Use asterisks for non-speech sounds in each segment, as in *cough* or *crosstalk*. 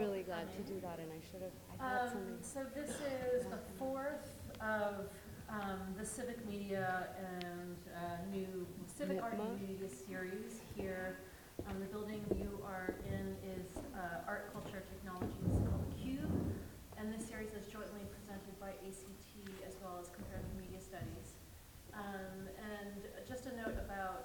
really glad to do that, and I should have, I had Um, something. so this is the fourth of, um, the civic media and, uh, new civic art and media series here. Um, the building you are in is, uh, Art, Culture, Technologies called Cube. And this series is jointly presented by ACT as well as Comparative Media Studies. Um, and just a note about,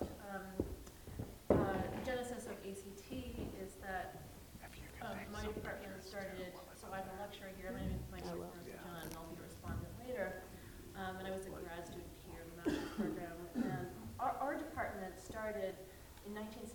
started, so I have a lecture here, my name is my name is Jahn, and I'll be a respondent later. Um, and I was a grad student here in the master's program. And our, our department started in 1970.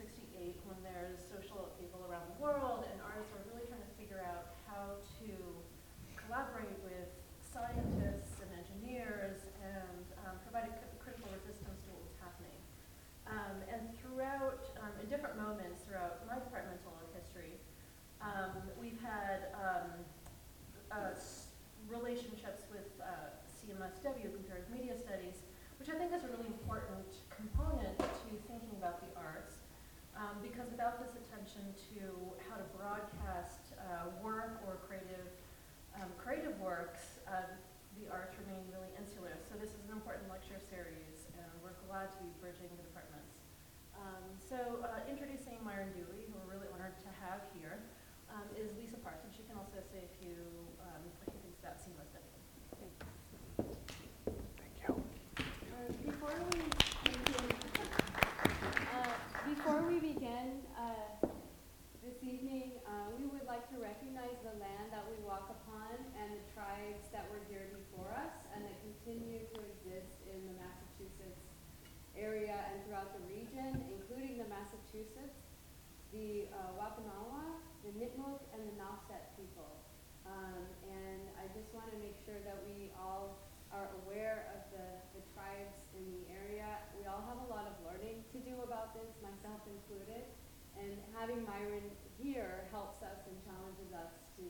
To how to broadcast, uh, work or creative, um, creative works, uh, the arts remain really insular. So this is an important lecture series, and we're glad to be bridging the departments. Um, so, uh, introducing Myron Dewey, who we're really honored to have here, um, is Lisa Parks. She can also say a few, um, a few things about CMSW. Uh, Before we begin, uh, before we begin, uh, this evening, uh, we would like to recognize the land that we walk upon and the tribes that were here before us and that continue to exist in the Massachusetts area and throughout the region, including the Massachusetts, the uh, Wampanoag, the Nipmuc, and the Nauset people. Um, and I just want to make sure that we all are aware of the, the tribes in the area. We all have a lot of learning to do about this, myself included. And having Myron here helps us to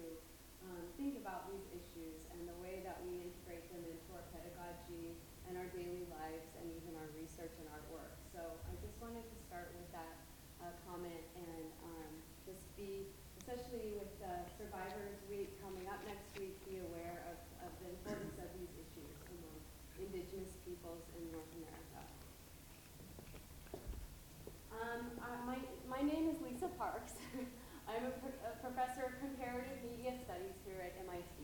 um, think about these issues and the way that we integrate them into our pedagogy and our daily lives and even our research and our work. So I just wanted to start with that uh, comment and um, just be, especially with uh, Survivors Week coming up next week, be aware of, of the importance of these issues among Indigenous peoples in North America. Um, my, my name is Lisa Parks. I'm a, a professor of comparative media studies here at MIT,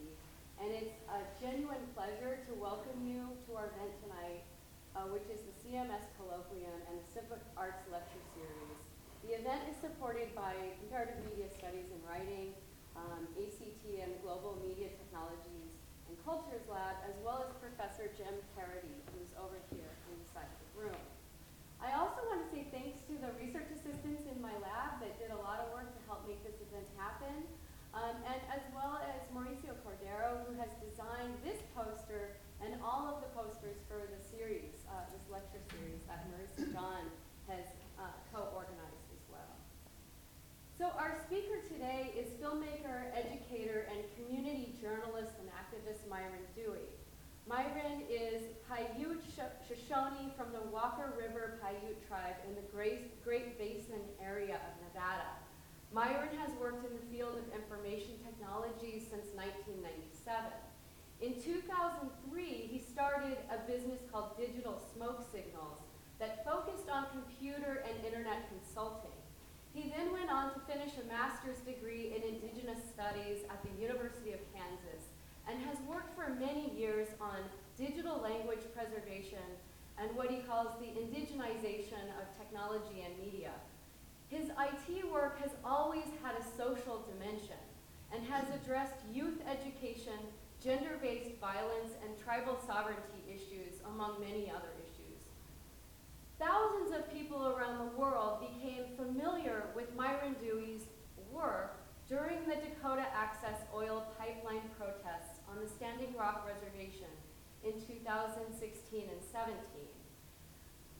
and it's a genuine pleasure to welcome you to our event tonight, uh, which is the CMS Colloquium and the Civic Arts Lecture Series. The event is supported by Comparative Media Studies and Writing, um, ACT and Global Media Technologies and Cultures Lab, as well as Professor Jim Carity, who's over here on the side of the room. I also want to say thanks to the research in my lab that did a lot of work to help make this event happen, um, and as well as Mauricio Cordero, who has designed this poster and all of the posters for the series, uh, this lecture series that Marisa Jahn has uh, co-organized as well. So our speaker today is filmmaker, educator, and community journalist and activist Myron Dewey. Myron is Paiute Shoshone from the Walker River Paiute tribe in the Great, Great Basin area of Nevada. Myron has worked in the field of information technology since 1997. In 2003, he started a business called Digital Smoke Signals that focused on computer and internet consulting. He then went on to finish a master's degree in Indigenous Studies at the University of Kansas and has worked for many years on digital language preservation and what he calls the indigenization of technology and media. His IT work has always had a social dimension and has addressed youth education, gender-based violence, and tribal sovereignty issues, among many other issues. Thousands of people around the world became familiar with Myron Dewey's work during the Dakota Access Oil Pipeline protests on the Standing Rock Reservation in 2016 and 17.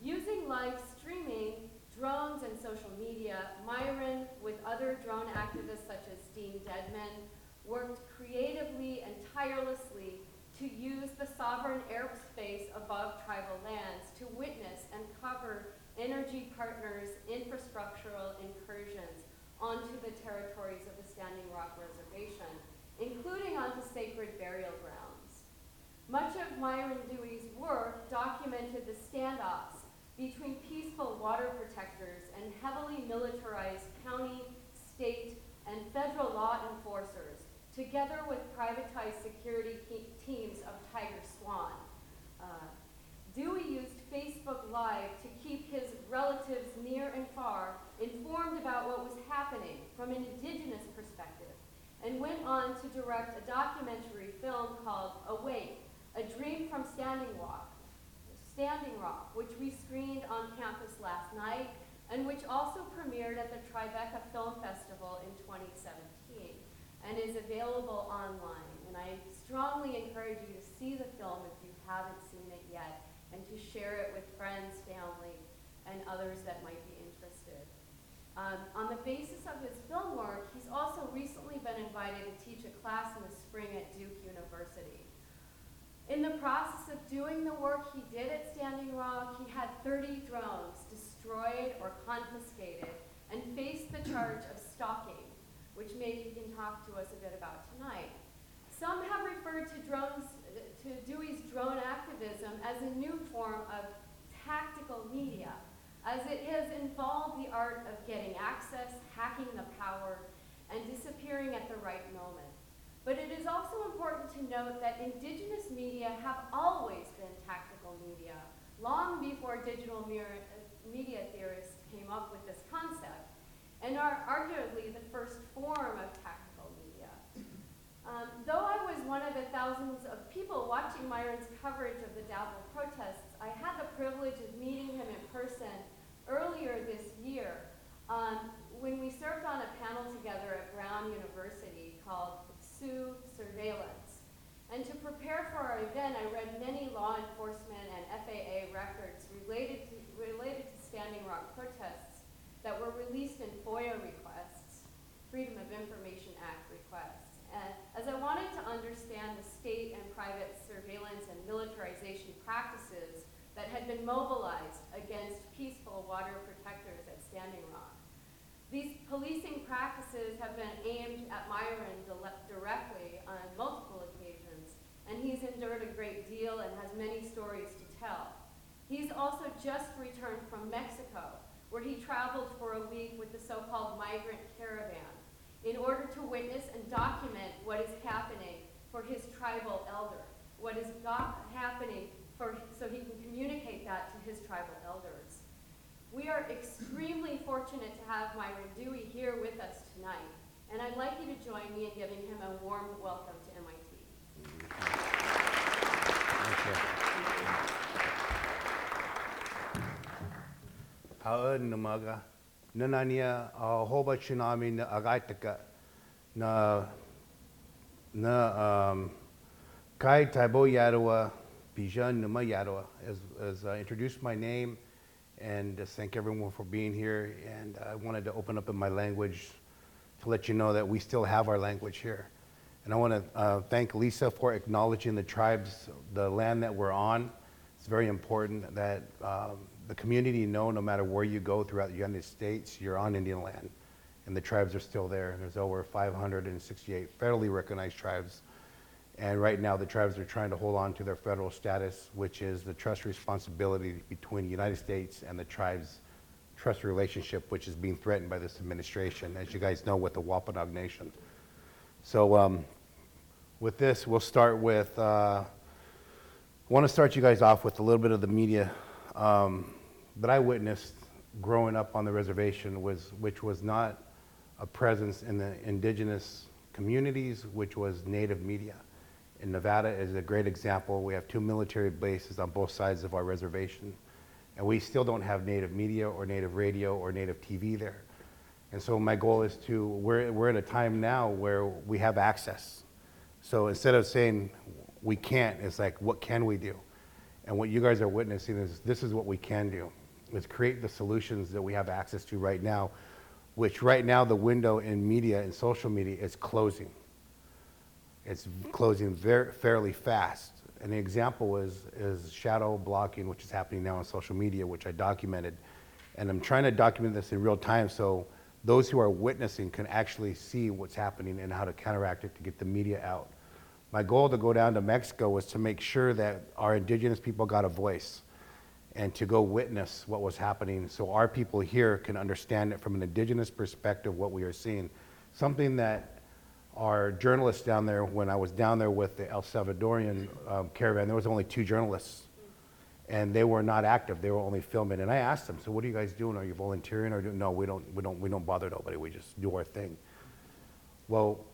Using live streaming, drones, and social media, Myron, with other drone activists such as Dean Dedman, worked creatively and tirelessly to use the sovereign airspace above tribal lands to witness and cover energy partners' infrastructural incursions onto the territories of the Standing Rock Reservation, including onto sacred burial grounds. Much of Myron Dewey's work documented the standoffs between peaceful water protectors and heavily militarized county, state, and federal law enforcers together with privatized security teams of Tiger Swan. Uh, Dewey used Facebook Live to keep his relatives near and far informed about what was happening from an indigenous perspective, and went on to direct a documentary film called Awake, A Dream from Standing Rock, Standing Rock, which we screened on campus last night, and which also premiered at the Tribeca Film Festival in 2017, and is available online. And I strongly encourage you to see the film if you haven't seen it yet, and to share it with friends, family, and others that might be interested. Um, on the basis of his film work, he's also recently been invited to teach a class in the spring at Duke University. In the process of doing the work he did at Standing Rock, he had 30 drones destroyed or confiscated and faced the charge of stalking, which maybe you can talk to us a bit about tonight. Some have referred to drones, to Dewey's drone activism as a new form of tactical media, as it has involved the art of getting access, hacking the power, and disappearing at the right moment. But it is also important to note that indigenous media have always been tactical media, long before digital uh, media theorists came up with and are arguably the first form of tactical media. Um, though I was one of the thousands of people watching Myron's coverage of the DAPL protests, I had the privilege of meeting him in person earlier this year um, when we served on a panel together at Brown University called Sioux Surveillance. And to prepare for our event, I read many law enforcement and FAA records related to, related to Standing Rock protests that were released in FOIA requests, Freedom of Information Act requests. And as I wanted to understand the state and private surveillance and militarization practices that had been mobilized against peaceful water protectors at Standing Rock. These policing practices have been aimed at Myron directly on multiple occasions, and he's endured a great deal and has many stories to tell. He's also just returned from Mexico, where he traveled for a week with the so-called migrant caravan in order to witness and document what is happening for his tribal elder, what is happening for, so he can communicate that to his tribal elders. We are extremely fortunate to have Myron Dewey here with us tonight, and I'd like you to join me in giving him a warm welcome to MIT. Haun namaga nanania a hoba tsunami na agaitaka na na um, kai taibo yarawa bijan nama yarawa as, as I introduced my name and just thank everyone for being here and I wanted to open up in my language to let you know that we still have our language here. And I want to uh, thank Lisa for acknowledging the tribes the land that we're on. It's very important that um, the community know no matter where you go throughout the United States, you're on Indian land. And the tribes are still there. And there's over 568 federally recognized tribes. And right now, the tribes are trying to hold on to their federal status, which is the trust responsibility between the United States and the tribes' trust relationship, which is being threatened by this administration, as you guys know, with the Wampanoag Nation. So um, with this, we'll start with uh, I want to start you guys off with a little bit of the media um, that I witnessed growing up on the reservation, was, which was not a presence in the indigenous communities, which was native media. And Nevada is a great example. We have two military bases on both sides of our reservation, and we still don't have native media or native radio or native TV there. And so my goal is to, we're, we're at a time now where we have access. So instead of saying we can't, it's like, what can we do? And what you guys are witnessing is this is what we can do, is create the solutions that we have access to right now, which right now the window in media and social media is closing. It's closing very, fairly fast. An example is, is shadow blocking, which is happening now on social media, which I documented. And I'm trying to document this in real time so those who are witnessing can actually see what's happening and how to counteract it to get the media out. My goal to go down to Mexico was to make sure that our indigenous people got a voice. And to go witness what was happening so our people here can understand it from an indigenous perspective what we are seeing. Something that our journalists down there, when I was down there with the El Salvadorian um, caravan, there was only two journalists and they were not active. They were only filming. And I asked them, "So what are you guys doing? Are you volunteering or do, no? We don't. We don't. We don't bother nobody. We just do our thing." Well,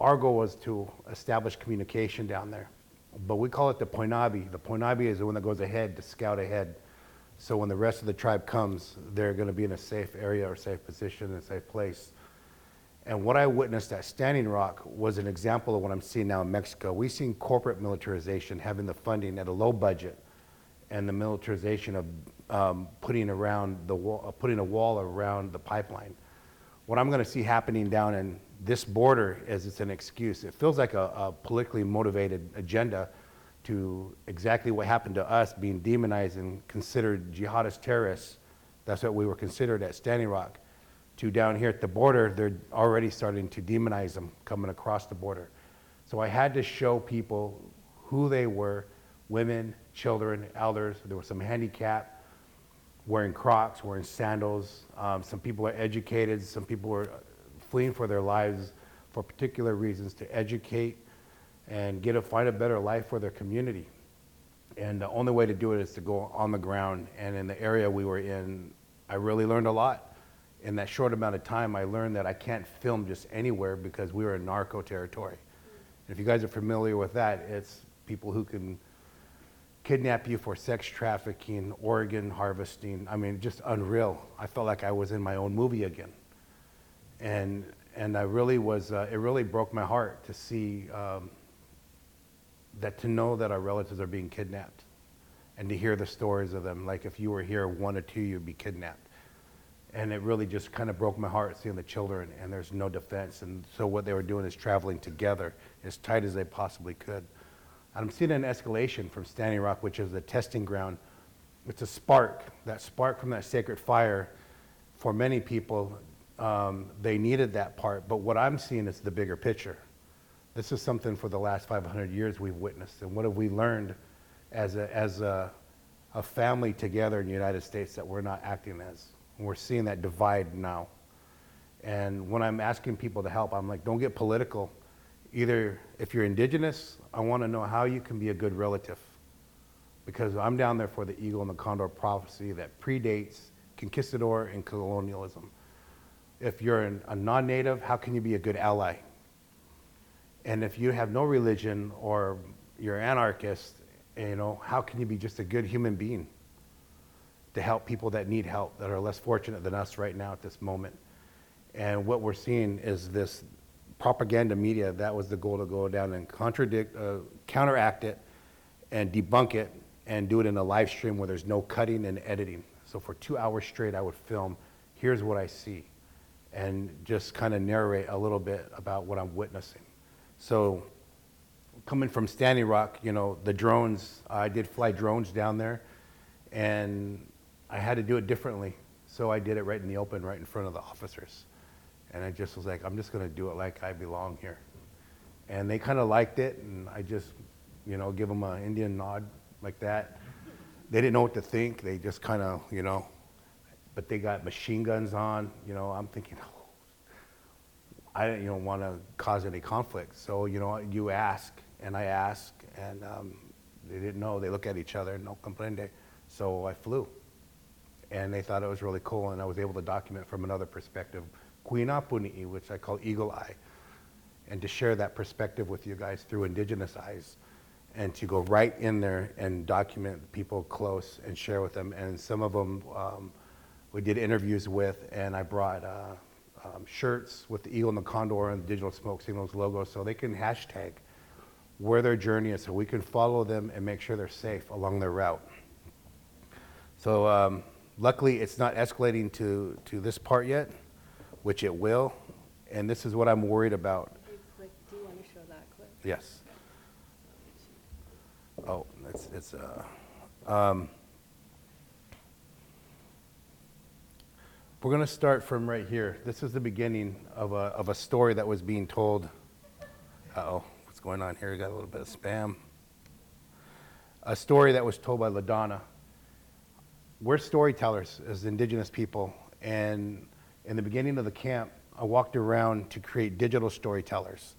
our goal was to establish communication down there, but we call it the Poinabi. The Poinabi is the one that goes ahead to scout ahead. So when the rest of the tribe comes, they're going to be in a safe area or safe position, a safe place. And what I witnessed at Standing Rock was an example of what I'm seeing now in Mexico. We've seen corporate militarization having the funding at a low budget and the militarization of um, putting around the wall, putting a wall around the pipeline. What I'm going to see happening down in this border as it's an excuse. It feels like a, a politically motivated agenda to exactly what happened to us being demonized and considered jihadist terrorists. That's what we were considered at Standing Rock. To down here at the border, they're already starting to demonize them coming across the border. So I had to show people who they were women, children, elders. There were some handicapped wearing Crocs, wearing sandals. Um, some people are educated. Some people were fleeing for their lives for particular reasons to educate and get a find a better life for their community. And the only way to do it is to go on the ground. And in the area we were in, I really learned a lot. In that short amount of time, I learned that I can't film just anywhere because we were in narco territory. And if you guys are familiar with that, it's people who can kidnap you for sex trafficking, organ harvesting. I mean, just unreal. I felt like I was in my own movie again. And, and I really was, uh, it really broke my heart to see um, that to know that our relatives are being kidnapped and to hear the stories of them. Like if you were here, one or two, you'd be kidnapped. And it really just kind of broke my heart seeing the children and there's no defense. And so what they were doing is traveling together as tight as they possibly could. I'm seeing an escalation from Standing Rock, which is the testing ground. It's a spark, that spark from that sacred fire. For many people, um, they needed that part. But what I'm seeing is the bigger picture. This is something for the last 500 years we've witnessed. And what have we learned as a, as a, a family together in the United States that we're not acting as? And we're seeing that divide now. And when I'm asking people to help, I'm like, don't get political either if you're indigenous, I want to know how you can be a good relative. Because I'm down there for the eagle and the condor prophecy that predates conquistador and colonialism. If you're an, a non native, how can you be a good ally? And if you have no religion or you're anarchist, you know, how can you be just a good human being to help people that need help, that are less fortunate than us right now at this moment? And what we're seeing is this propaganda media, that was the goal to go down and contradict, uh, counteract it and debunk it and do it in a live stream where there's no cutting and editing. So for two hours straight, I would film, here's what I see, and just kind of narrate a little bit about what I'm witnessing. So coming from Standing Rock, you know, the drones, I did fly drones down there, and I had to do it differently. So I did it right in the open, right in front of the officers. And I just was like, I'm just going to do it like I belong here. And they kind of liked it, and I just, you know, give them an Indian nod like that. They didn't know what to think. They just kind of, you know, but they got machine guns on. You know, I'm thinking, oh, *laughs* I you know, want to cause any conflict. So, you know, you ask, and I ask, and um, they didn't know. They look at each other, no comprende. So I flew. And they thought it was really cool, and I was able to document from another perspective Kuinapuni'i, which I call eagle eye, and to share that perspective with you guys through indigenous eyes, and to go right in there and document people close and share with them. And some of them um, we did interviews with, and I brought uh, um, shirts with the eagle and the condor and the digital smoke signals logo so they can hashtag where their journey is so we can follow them and make sure they're safe along their route. So um, luckily, it's not escalating to, to this part yet which it will. And this is what I'm worried about. Do you want to show that clip? Yes. Oh, it's, it's, uh, um, we're going to start from right here. This is the beginning of a, of a story that was being told. Uh-oh, what's going on here? We got a little bit of spam. A story that was told by LaDonna. we're storytellers as indigenous people. And in the beginning of the camp, I walked around to create digital storytellers.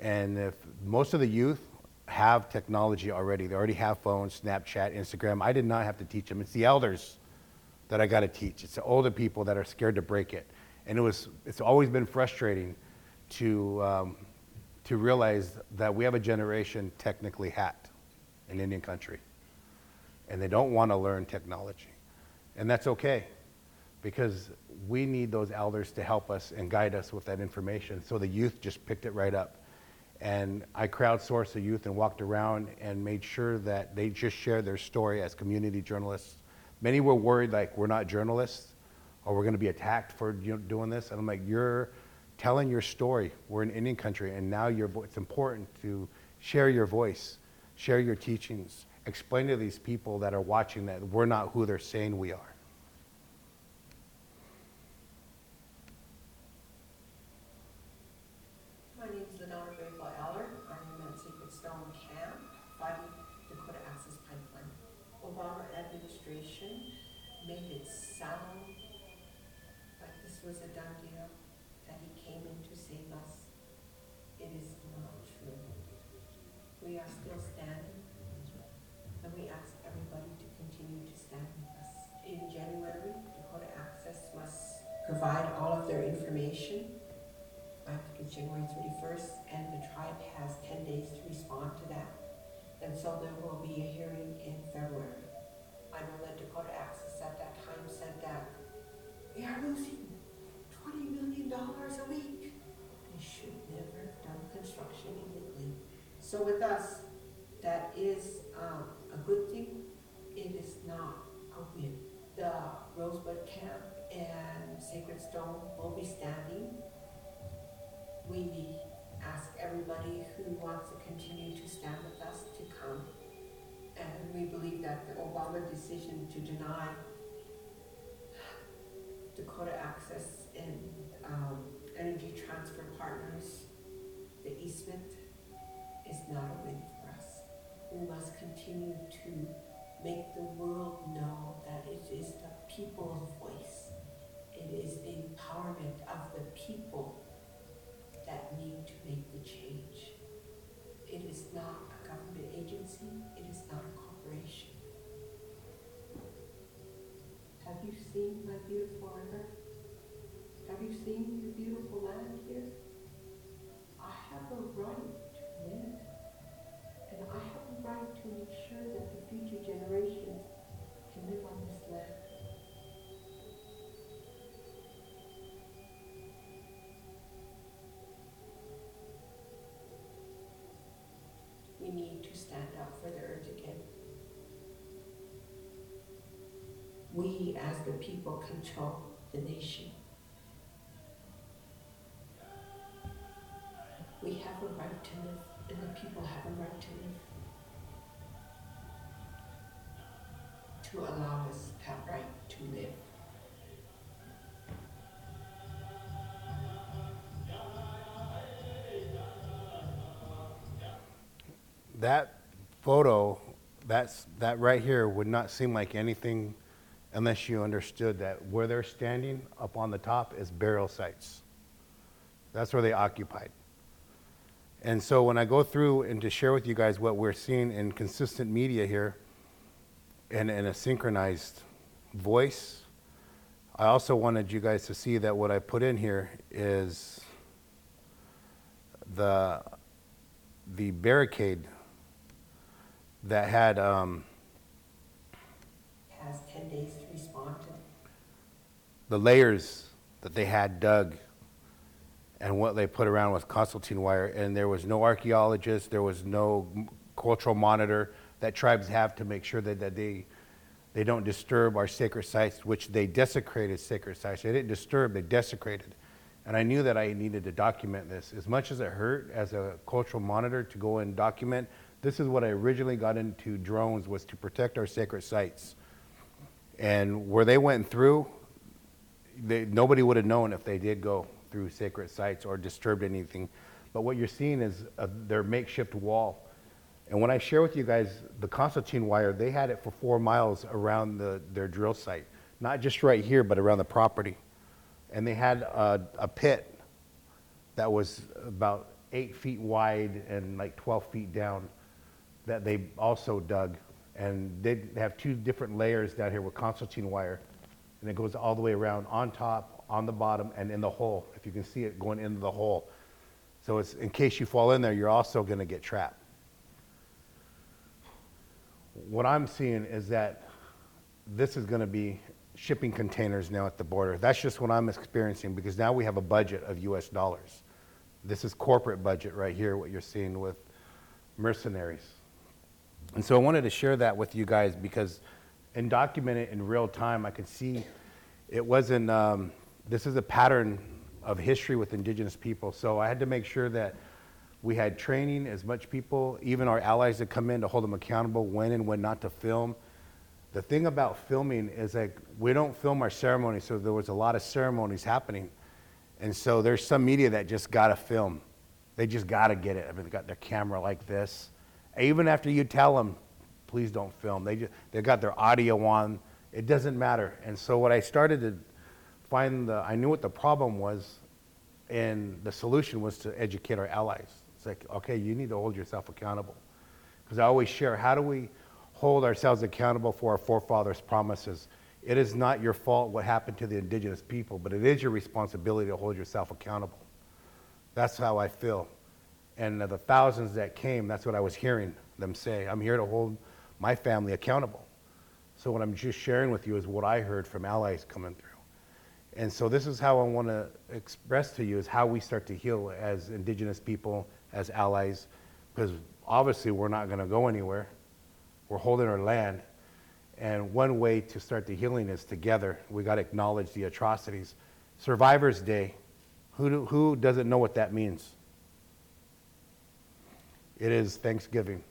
And if most of the youth have technology already, they already have phones, Snapchat, Instagram. I did not have to teach them. It's the elders that I got to teach. It's the older people that are scared to break it. And it was, it's always been frustrating to, um, to realize that we have a generation technically hacked in Indian country. And they don't want to learn technology. And that's okay because we need those elders to help us and guide us with that information. So the youth just picked it right up. And I crowdsourced the youth and walked around and made sure that they just share their story as community journalists. Many were worried, like, we're not journalists or we're going to be attacked for you know, doing this. And I'm like, you're telling your story. We're in Indian country, and now vo- it's important to share your voice, share your teachings, explain to these people that are watching that we're not who they're saying we are. 31st, and the tribe has 10 days to respond to that. And so there will be a hearing in February. I know that Dakota Access at that time said that we are losing $20 million a week. They should never have done construction immediately. So with us, that is um, a good thing. It is not a win. The Rosebud Camp and Sacred Stone will be standing we ask everybody who wants to continue to stand with us to come. And we believe that the Obama decision to deny Dakota Access and um, Energy Transfer Partners, the easement, is not a win for us. We must continue to make the world know that it is the people's voice. It is the empowerment of the people that need to make the change. It is not a government agency, it is not a corporation. Have you seen my beautiful river? Have you seen the beautiful land here? I have a right to live, and I have a right to make sure that the future generations We, as the people, control the nation. We have a right to live, and the people have a right to live. To allow us that right to live. That photo, that's, that right here would not seem like anything unless you understood that where they're standing up on the top is burial sites. That's where they occupied. And so when I go through and to share with you guys what we're seeing in consistent media here and in a synchronized voice, I also wanted you guys to see that what I put in here is the, the barricade that had um, Has ten days the layers that they had dug and what they put around with concertina wire, and there was no archaeologist, there was no cultural monitor that tribes have to make sure that, that they, they don't disturb our sacred sites, which they desecrated sacred sites. They didn't disturb, they desecrated. And I knew that I needed to document this. As much as it hurt as a cultural monitor to go and document, this is what I originally got into drones was to protect our sacred sites. And where they went through, they, nobody would have known if they did go through sacred sites or disturbed anything. But what you're seeing is uh their makeshift wall And when I share with you guys the Constantine wire, they had it for four miles around the, their drill site, not just right here, but around the property. And they had a, a pit that was about eight feet wide and like 12 feet down that they also dug. And they have two different layers down here with Constantine wire. And it goes all the way around on top, on the bottom, and in the hole. If you can see it going into the hole. So it's in case you fall in there, you're also going to get trapped. What I'm seeing is that this is going to be shipping containers now at the border. That's just what I'm experiencing because now we have a budget of US dollars. This is corporate budget right here, what you're seeing with mercenaries. And so I wanted to share that with you guys because and document it in real time, I could see it wasn't, um, this is a pattern of history with indigenous people. So I had to make sure that we had training as much people, even our allies that come in to hold them accountable when and when not to film. The thing about filming is like we don't film our ceremonies, so there was a lot of ceremonies happening. And so there's some media that just got to film. They just got to get it. I mean, they got their camera like this. Even after you tell them, please don't film, they just, they got their audio on. It doesn't matter. And so what I started to find the, I knew what the problem was, and the solution was to educate our allies. It's like, okay, you need to hold yourself accountable. Because I always share, how do we hold ourselves accountable for our forefathers' promises? It is not your fault what happened to the indigenous people, but it is your responsibility to hold yourself accountable. That's how I feel. And the thousands that came, that's what I was hearing them say. I'm here to hold my family accountable. So what I'm just sharing with you is what I heard from allies coming through. And so this is how I want to express to you is how we start to heal as indigenous people, as allies, because obviously we're not going to go anywhere. We're holding our land. And one way to start the healing is together. We got to acknowledge the atrocities. Survivors Day, who, do, who doesn't know what that means? It is Thanksgiving.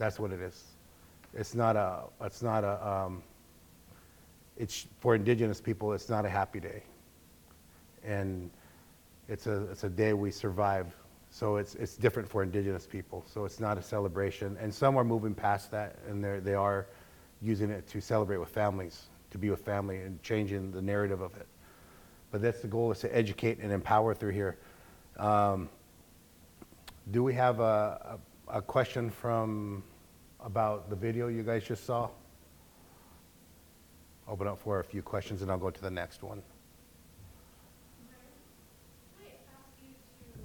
That's what it is. It's not a, it's not a, um, it's, for indigenous people, it's not a happy day. And it's a, it's a day we survive. So it's, it's different for indigenous people. So it's not a celebration. And some are moving past that and they're, they are using it to celebrate with families, to be with family and changing the narrative of it. But that's the goal is to educate and empower through here. Um, do we have a, a, a question from about the video you guys just saw? Open up for a few questions and I'll go to the next one. Can I ask you to,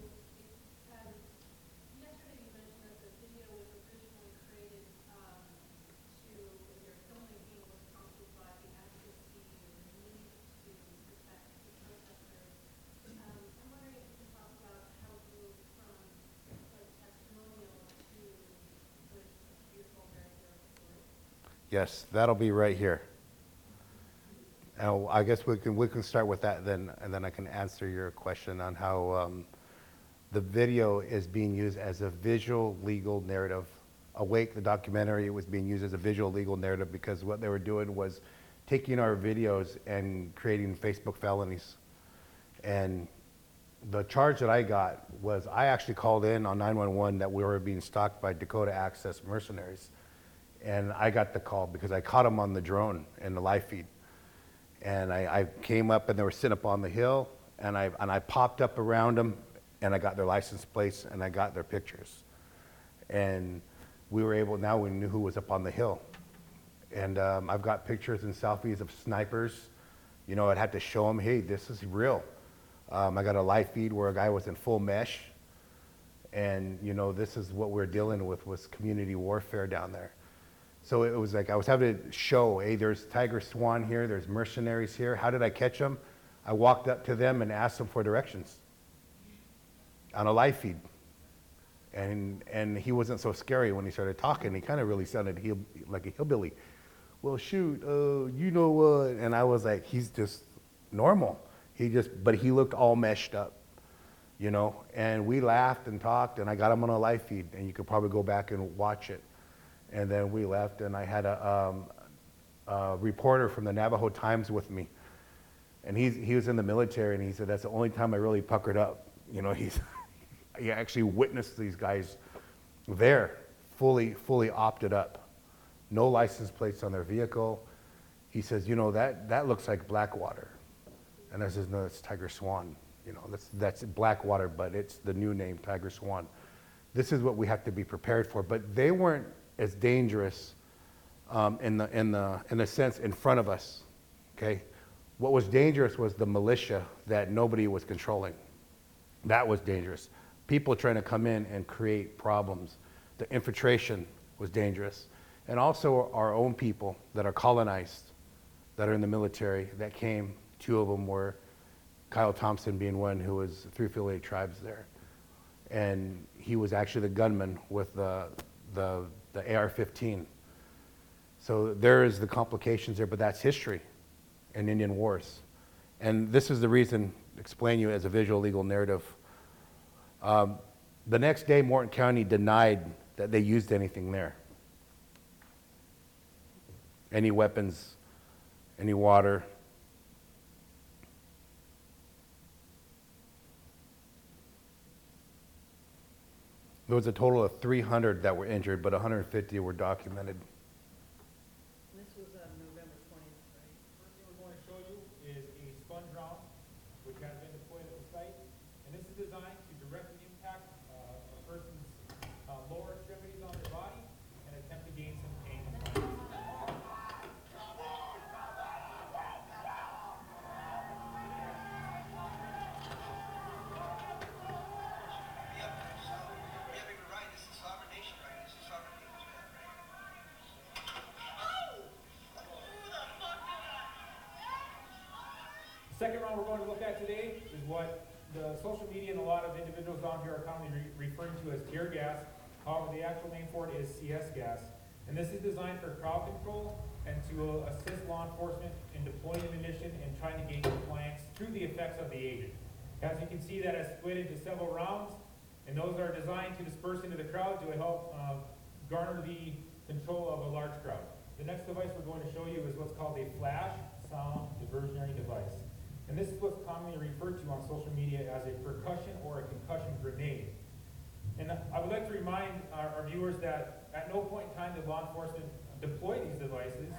um, yesterday you mentioned that the video was originally created, um, to, when you're filmmaking was prompted by the advocacy and the need to protect the protesters. Um, I'm wondering if you can talk about how it moved from like testimonial to this beautiful, very good story. Yes, that'll be right here. Now, I guess we can, we can start with that then, and then I can answer your question on how um, the video is being used as a visual legal narrative. Awake, the documentary, was being used as a visual legal narrative because what they were doing was taking our videos and creating Facebook felonies. And the charge that I got was I actually called in on 911 that we were being stalked by Dakota Access mercenaries. And I got the call because I caught them on the drone in the live feed. And I, I came up and they were sitting up on the hill and I, and I popped up around them and I got their license plates and I got their pictures. And we were able, now we knew who was up on the hill. And um, I've got pictures and selfies of snipers. You know, I'd have to show them, hey, this is real. Um, I got a live feed where a guy was in full mesh. And, you know, this is what we're dealing with was community warfare down there. So it was like I was having to show, hey, there's Tiger Swan here, there's mercenaries here. How did I catch them? I walked up to them and asked them for directions on a live feed. And, and he wasn't so scary when he started talking. He kind of really sounded heel, like a hillbilly. Well, shoot, uh, you know what? And I was like, he's just normal. He just, but he looked all meshed up, you know? And we laughed and talked, and I got him on a live feed, and you could probably go back and watch it. And then we left, and I had a, um, a reporter from the Navajo Times with me. And he's, he was in the military, and he said, that's the only time I really puckered up. You know, *laughs* he's, he actually witnessed these guys there, fully, fully opted up. No license plates on their vehicle. He says, you know, that, that looks like Blackwater. And I says, no, it's Tiger Swan. You know, that's, that's Blackwater, but it's the new name, Tiger Swan. This is what we have to be prepared for. But they weren't as dangerous um, in, the, in, the, in the sense in front of us, okay? What was dangerous was the militia that nobody was controlling. That was dangerous. People trying to come in and create problems. The infiltration was dangerous. And also our own people that are colonized, that are in the military, that came. Two of them were Kyle Thompson being one who was three affiliated tribes there. And he was actually the gunman with the, the, the AR-15. So there is the complications there, but that's history and Indian wars. And this is the reason, explain you as a visual legal narrative. Um, the next day, Morton County denied that they used anything there. Any weapons, any water. There was a total of 300 that were injured, but 150 were documented. What social media and a lot of individuals down here are commonly re- referring to as tear gas. However, the actual name for it is CS gas. And this is designed for crowd control and to uh, assist law enforcement in deploying ammunition and trying to gain compliance through the effects of the agent. As you can see, that is split into several rounds, and those are designed to disperse into the crowd to help uh, garner the control of a large crowd. The next device we're going to show you is what's called a flash sound diversionary device. And this is what's commonly referred to on social media as a percussion or a concussion grenade. And I would like to remind our, our viewers that at no point in time did law enforcement deploy these devices.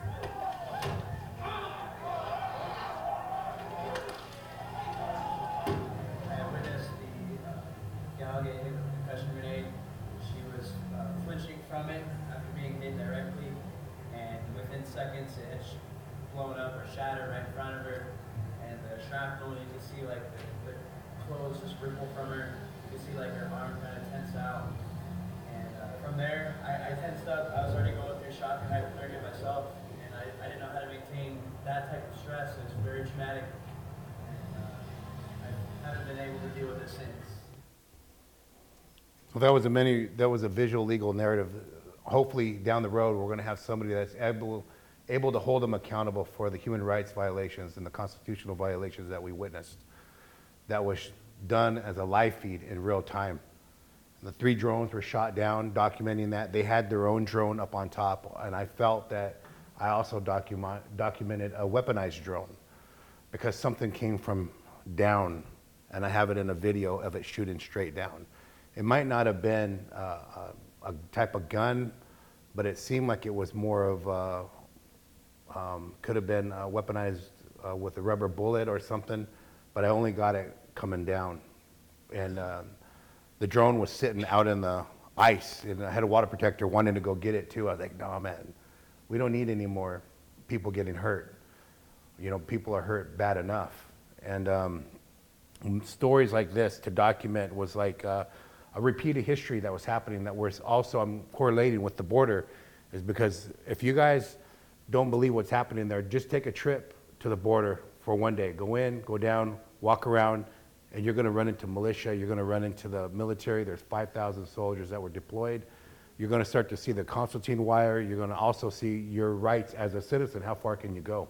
The you can see like the, the clothes just ripple from her. You can see like her arm kind of tense out. And uh, from there, I, I tensed up. I was already going through shock and hypothermia myself, and I, I didn't know how to maintain that type of stress. It was very traumatic. And uh, I haven't been able to deal with it since. Well, that was a many, that was a visual legal narrative. Hopefully, down the road, we're going to have somebody that's able, able to hold them accountable for the human rights violations and the constitutional violations that we witnessed. That was done as a live feed in real time. The three drones were shot down, documenting that. They had their own drone up on top, and I felt that I also document, documented a weaponized drone because something came from down, and I have it in a video of it shooting straight down. It might not have been uh, a, a type of gun, but it seemed like it was more of a, um, could have been uh, weaponized uh, with a rubber bullet or something, but I only got it coming down. And uh, the drone was sitting out in the ice, and I had a water protector wanting to go get it too. I was like, no, man, we don't need any more people getting hurt. You know, people are hurt bad enough. And um, stories like this to document was like uh, a repeat of history that was happening that was also I'm correlating with the border is because if you guys don't believe what's happening there, just take a trip to the border for one day. Go in, go down, walk around, and you're going to run into militia. You're going to run into the military. There's 5,000 soldiers that were deployed. You're going to start to see the Constantine wire. You're going to also see your rights as a citizen. How far can you go?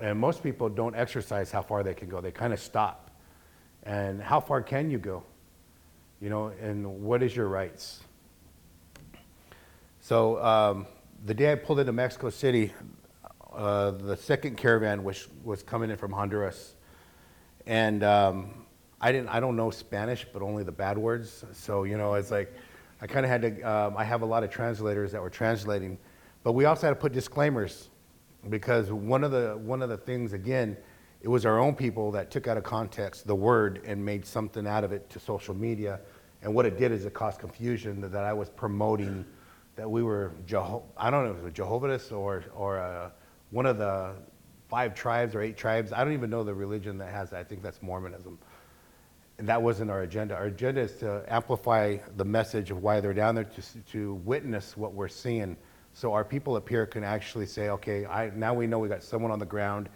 And most people don't exercise how far they can go. They kind of stop. And how far can you go? You know, and what is your rights? So um, the day I pulled into Mexico City, uh, the second caravan was, was coming in from Honduras. And um, I, didn't, I don't know Spanish, but only the bad words. So, you know, it's like I kind of had to, um, I have a lot of translators that were translating, but we also had to put disclaimers because one of the, one of the things, again, it was our own people that took out of context the word and made something out of it to social media. And what it did is it caused confusion that, that I was promoting that we were Jeho- I don't know if it was Jehovah's or, or uh, one of the five tribes or eight tribes. I don't even know the religion that has that. I think that's Mormonism. And that wasn't our agenda. Our agenda is to amplify the message of why they're down there to, to witness what we're seeing. So our people up here can actually say, okay, I, now we know we got someone on the ground.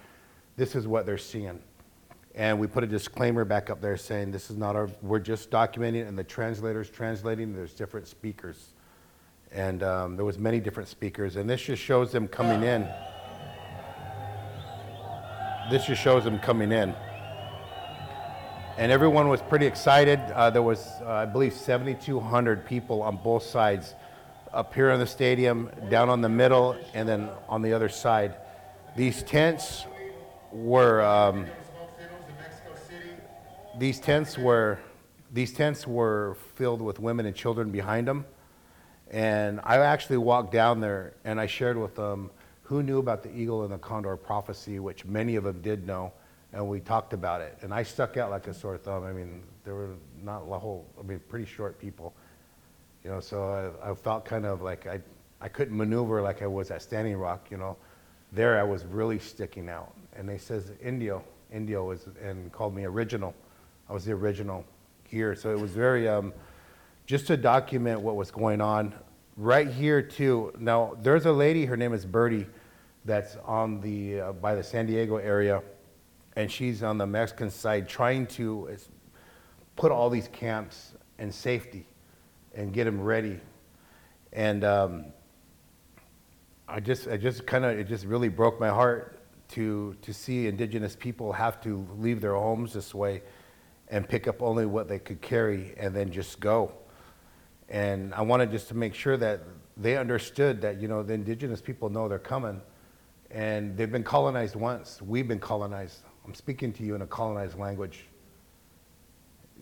This is what they're seeing. And we put a disclaimer back up there saying this is not our, we're just documenting and the translator's translating, there's different speakers. And um, there was many different speakers and this just shows them coming in. This just shows them coming in and everyone was pretty excited. Uh, there was, uh, I believe, 7,200 people on both sides, up here in the stadium, down on the middle, and then on the other side. These tents were, um, these tents were, these tents were filled with women and children behind them. And I actually walked down there and I shared with them who knew about the eagle and the condor prophecy, which many of them did know, and we talked about it. And I stuck out like a sore thumb. I mean, there were not a whole, I mean, pretty short people, you know. So I, I felt kind of like I, I couldn't maneuver like I was at Standing Rock, you know. There I was really sticking out. And they says Indio, Indio was, and called me original. I was the original here. So it was very, um, just to document what was going on right here too. Now there's a lady, her name is Birdie, that's on the uh, by the San Diego area, and she's on the Mexican side trying to put all these camps in safety and get them ready. And um, I just, I just kind of, it just really broke my heart to to see indigenous people have to leave their homes this way and pick up only what they could carry and then just go. And I wanted just to make sure that they understood that, you know, the indigenous people know they're coming. And they've been colonized once. We've been colonized. I'm speaking to you in a colonized language.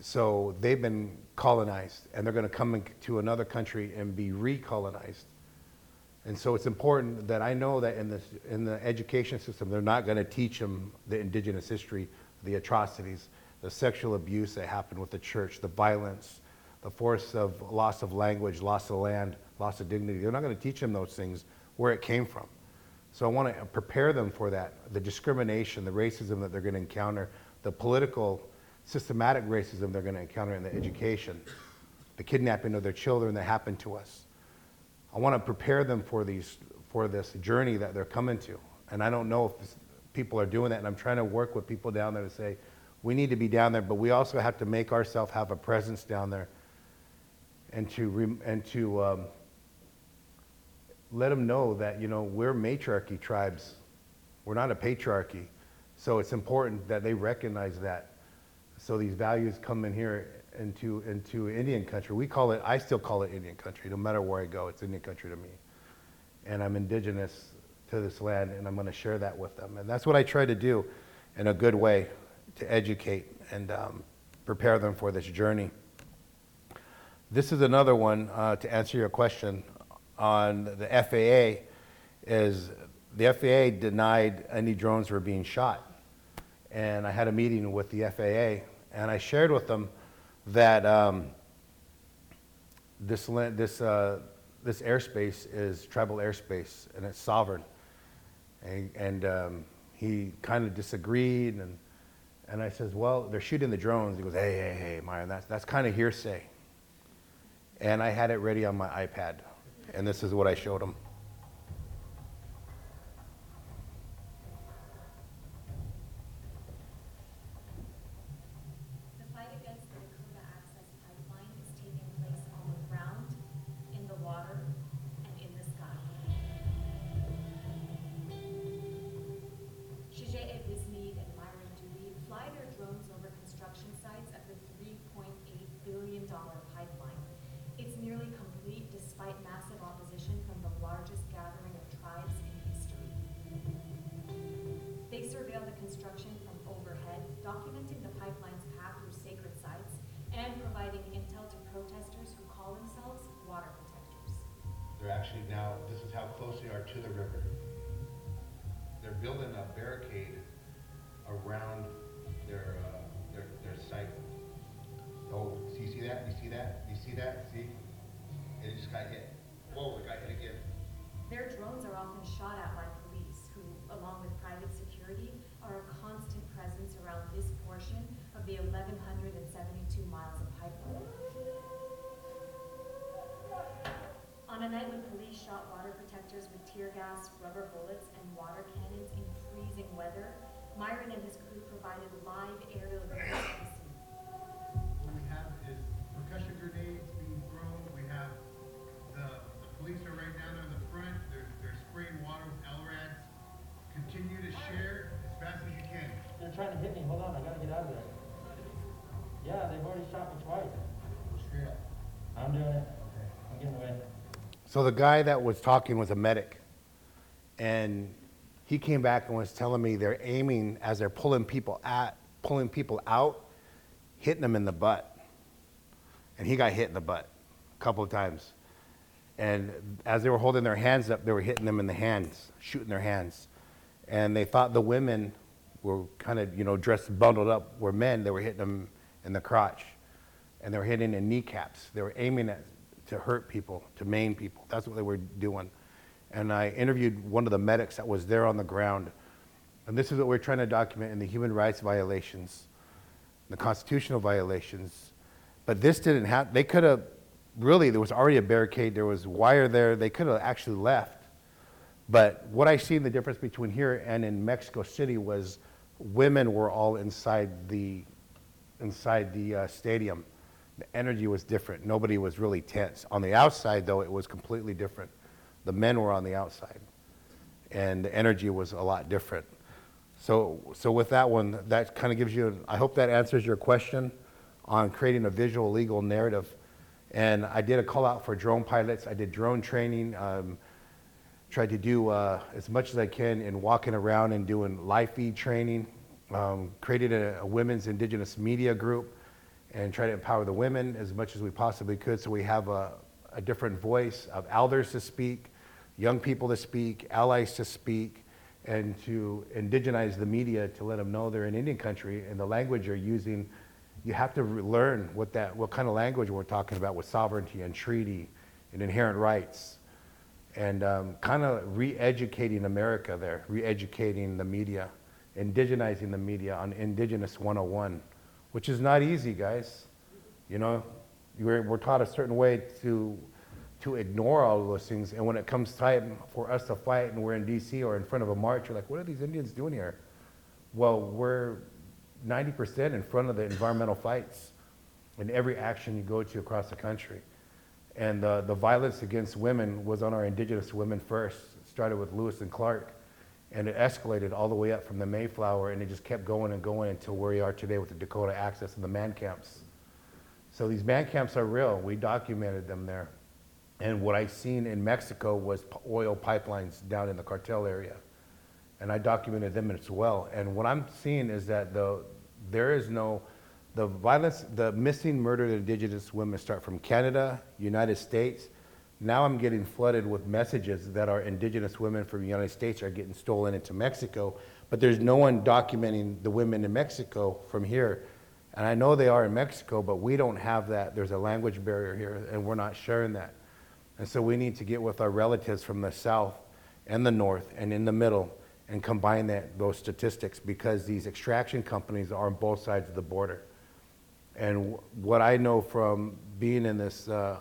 So they've been colonized, and they're going to come into another country and be recolonized. And so it's important that I know that in the, in the education system, they're not going to teach them the indigenous history, the atrocities, the sexual abuse that happened with the church, the violence, the force of loss of language, loss of land, loss of dignity. They're not going to teach them those things where it came from. So I want to prepare them for that, the discrimination, the racism that they're going to encounter, the political, systematic racism they're going to encounter in the education, the kidnapping of their children that happened to us. I want to prepare them for these for this journey that they're coming to. And I don't know if people are doing that. And I'm trying to work with people down there to say, we need to be down there, but we also have to make ourselves have a presence down there, and to and to um, let them know that you know we're matriarchy tribes. We're not a patriarchy. So it's important that they recognize that. So these values come in here into into Indian country. We call it. I still call it Indian country. No matter where I go, it's Indian country to me. And I'm indigenous to this land, and I'm going to share that with them. And that's what I try to do, in a good way, to educate and um, prepare them for this journey. This is another one uh, to answer your question on the FAA. Is the FAA denied any drones were being shot, and I had a meeting with the FAA, and I shared with them that um, this this uh, this airspace is tribal airspace and it's sovereign, and, and um, he kind of disagreed and. And I says, well, they're shooting the drones. He goes, hey, hey, hey, Myron, that's, that's kind of hearsay. And I had it ready on my iPad. And this is what I showed him. Tear gas, rubber bullets, and water cannons in freezing weather, Myron and his crew provided live aerial views of the scene. What we have is percussion grenades being thrown, we have the, the police are right down in the front, they're, they're spraying water with LRADs. Continue to share as fast as you can. They're trying to hit me, hold on, I gotta get out of there. Yeah, they've already shot me twice. I'm doing it. I'm getting away. So the guy that was talking was a medic, and he came back and was telling me they're aiming as they're pulling people at, pulling people out, hitting them in the butt, and he got hit in the butt a couple of times. And as they were holding their hands up, they were hitting them in the hands, shooting their hands, and they thought the women were kind of you know dressed bundled up were men. They were hitting them in the crotch, and they were hitting in kneecaps. They were aiming at to hurt people, to maim people. That's what they were doing. And I interviewed one of the medics that was there on the ground. And this is what we're trying to document in the human rights violations, the constitutional violations. But this didn't happen. They could have, really, there was already a barricade, there was wire there. They could have actually left. But what I see in the difference between here and in Mexico City was women were all inside the, inside the uh, stadium. The energy was different. Nobody was really tense. On the outside, though, it was completely different. The men were on the outside, and the energy was a lot different. So, so with that one, that kind of gives you. I hope that answers your question on creating a visual legal narrative. And I did a call out for drone pilots. I did drone training. Um, tried to do uh, as much as I can in walking around and doing live feed training. Um, created a, a women's indigenous media group and try to empower the women as much as we possibly could so we have a, a different voice of elders to speak, young people to speak, allies to speak, and to indigenize the media to let them know they're in Indian country and the language you're using. You have to re- learn what that, what kind of language we're talking about with sovereignty and treaty and inherent rights, and um, kind of re-educating America there, re-educating the media, indigenizing the media on Indigenous 101 which is not easy, guys. You know, we're, we're taught a certain way to, to ignore all of those things. And when it comes time for us to fight and we're in DC or in front of a march, you're like, what are these Indians doing here? Well, we're 90% in front of the environmental fights in every action you go to across the country. And uh, the violence against women was on our indigenous women first. It started with Lewis and Clark and it escalated all the way up from the Mayflower, and it just kept going and going until where we are today with the Dakota Access and the man camps. So these man camps are real. We documented them there. And what I seen in Mexico was oil pipelines down in the cartel area. And I documented them as well. And what I'm seeing is that the, there is no, the violence, the missing murdered indigenous women start from Canada, United States, now I'm getting flooded with messages that our indigenous women from the United States are getting stolen into Mexico, but there's no one documenting the women in Mexico from here. And I know they are in Mexico, but we don't have that. There's a language barrier here, and we're not sharing that. And so we need to get with our relatives from the south and the north and in the middle and combine that, those statistics because these extraction companies are on both sides of the border. And wh- what I know from being in this uh,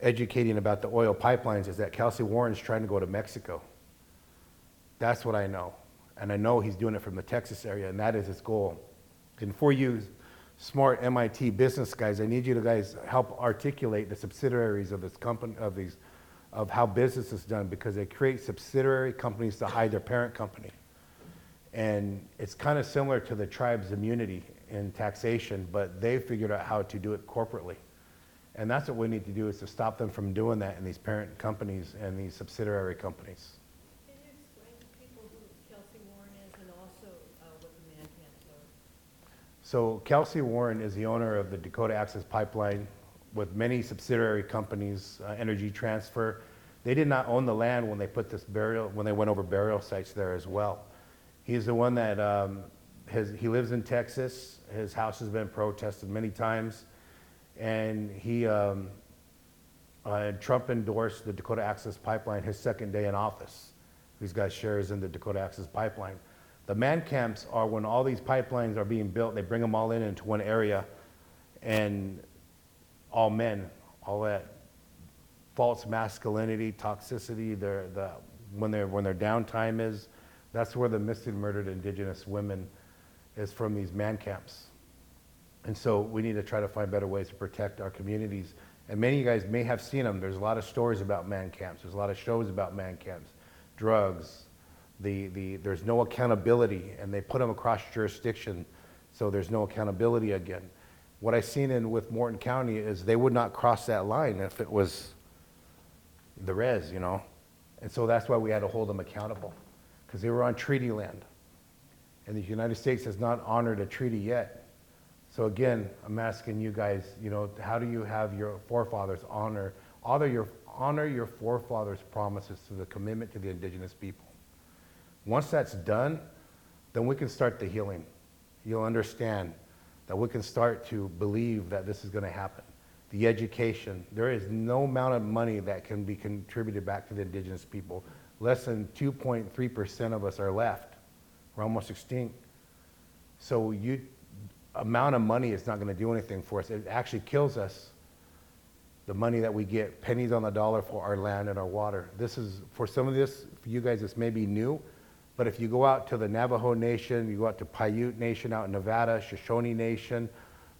educating about the oil pipelines is that Kelcy Warren's trying to go to Mexico. That's what I know. And I know he's doing it from the Texas area, and that is his goal. And for you smart MIT business guys, I need you to guys help articulate the subsidiaries of this company, of these, of how business is done, because they create subsidiary companies to hide their parent company. And it's kind of similar to the tribe's immunity in taxation, but they figured out how to do it corporately. And that's what we need to do is to stop them from doing that in these parent companies and these subsidiary companies. Can you explain to people who Kelcy Warren is and also uh, what the man camps are? So Kelcy Warren is the owner of the Dakota Access Pipeline with many subsidiary companies, uh, Energy Transfer. They did not own the land when they put this burial, when they went over burial sites there as well. He's the one that, um, has, he lives in Texas. His house has been protested many times. And he, um, uh, Trump endorsed the Dakota Access Pipeline his second day in office. He's got shares in the Dakota Access Pipeline. The man camps are when all these pipelines are being built, they bring them all in into one area, and all men, all that false masculinity, toxicity, their, the, when, their when their downtime is, that's where the missing, murdered indigenous women is from these man camps. And so we need to try to find better ways to protect our communities. And many of you guys may have seen them. There's a lot of stories about man camps. There's a lot of shows about man camps, drugs. The, the, there's no accountability, and they put them across jurisdiction, so there's no accountability again. What I've seen in with Morton County is they would not cross that line if it was the res, you know? And so that's why we had to hold them accountable, because they were on treaty land. And the United States has not honored a treaty yet. So again, I'm asking you guys, you know, how do you have your forefathers honor, honor your, honor your forefathers' promises to the commitment to the indigenous people? Once that's done, then we can start the healing. You'll understand that we can start to believe that this is going to happen. The education, there is no amount of money that can be contributed back to the indigenous people. Less than 2.3% of us are left. We're almost extinct. So you, amount of money is not going to do anything for us. It actually kills us. The money that we get, pennies on the dollar for our land and our water. This is, for some of this, for you guys, this may be new, but if you go out to the Navajo Nation, you go out to Paiute Nation out in Nevada, Shoshone Nation,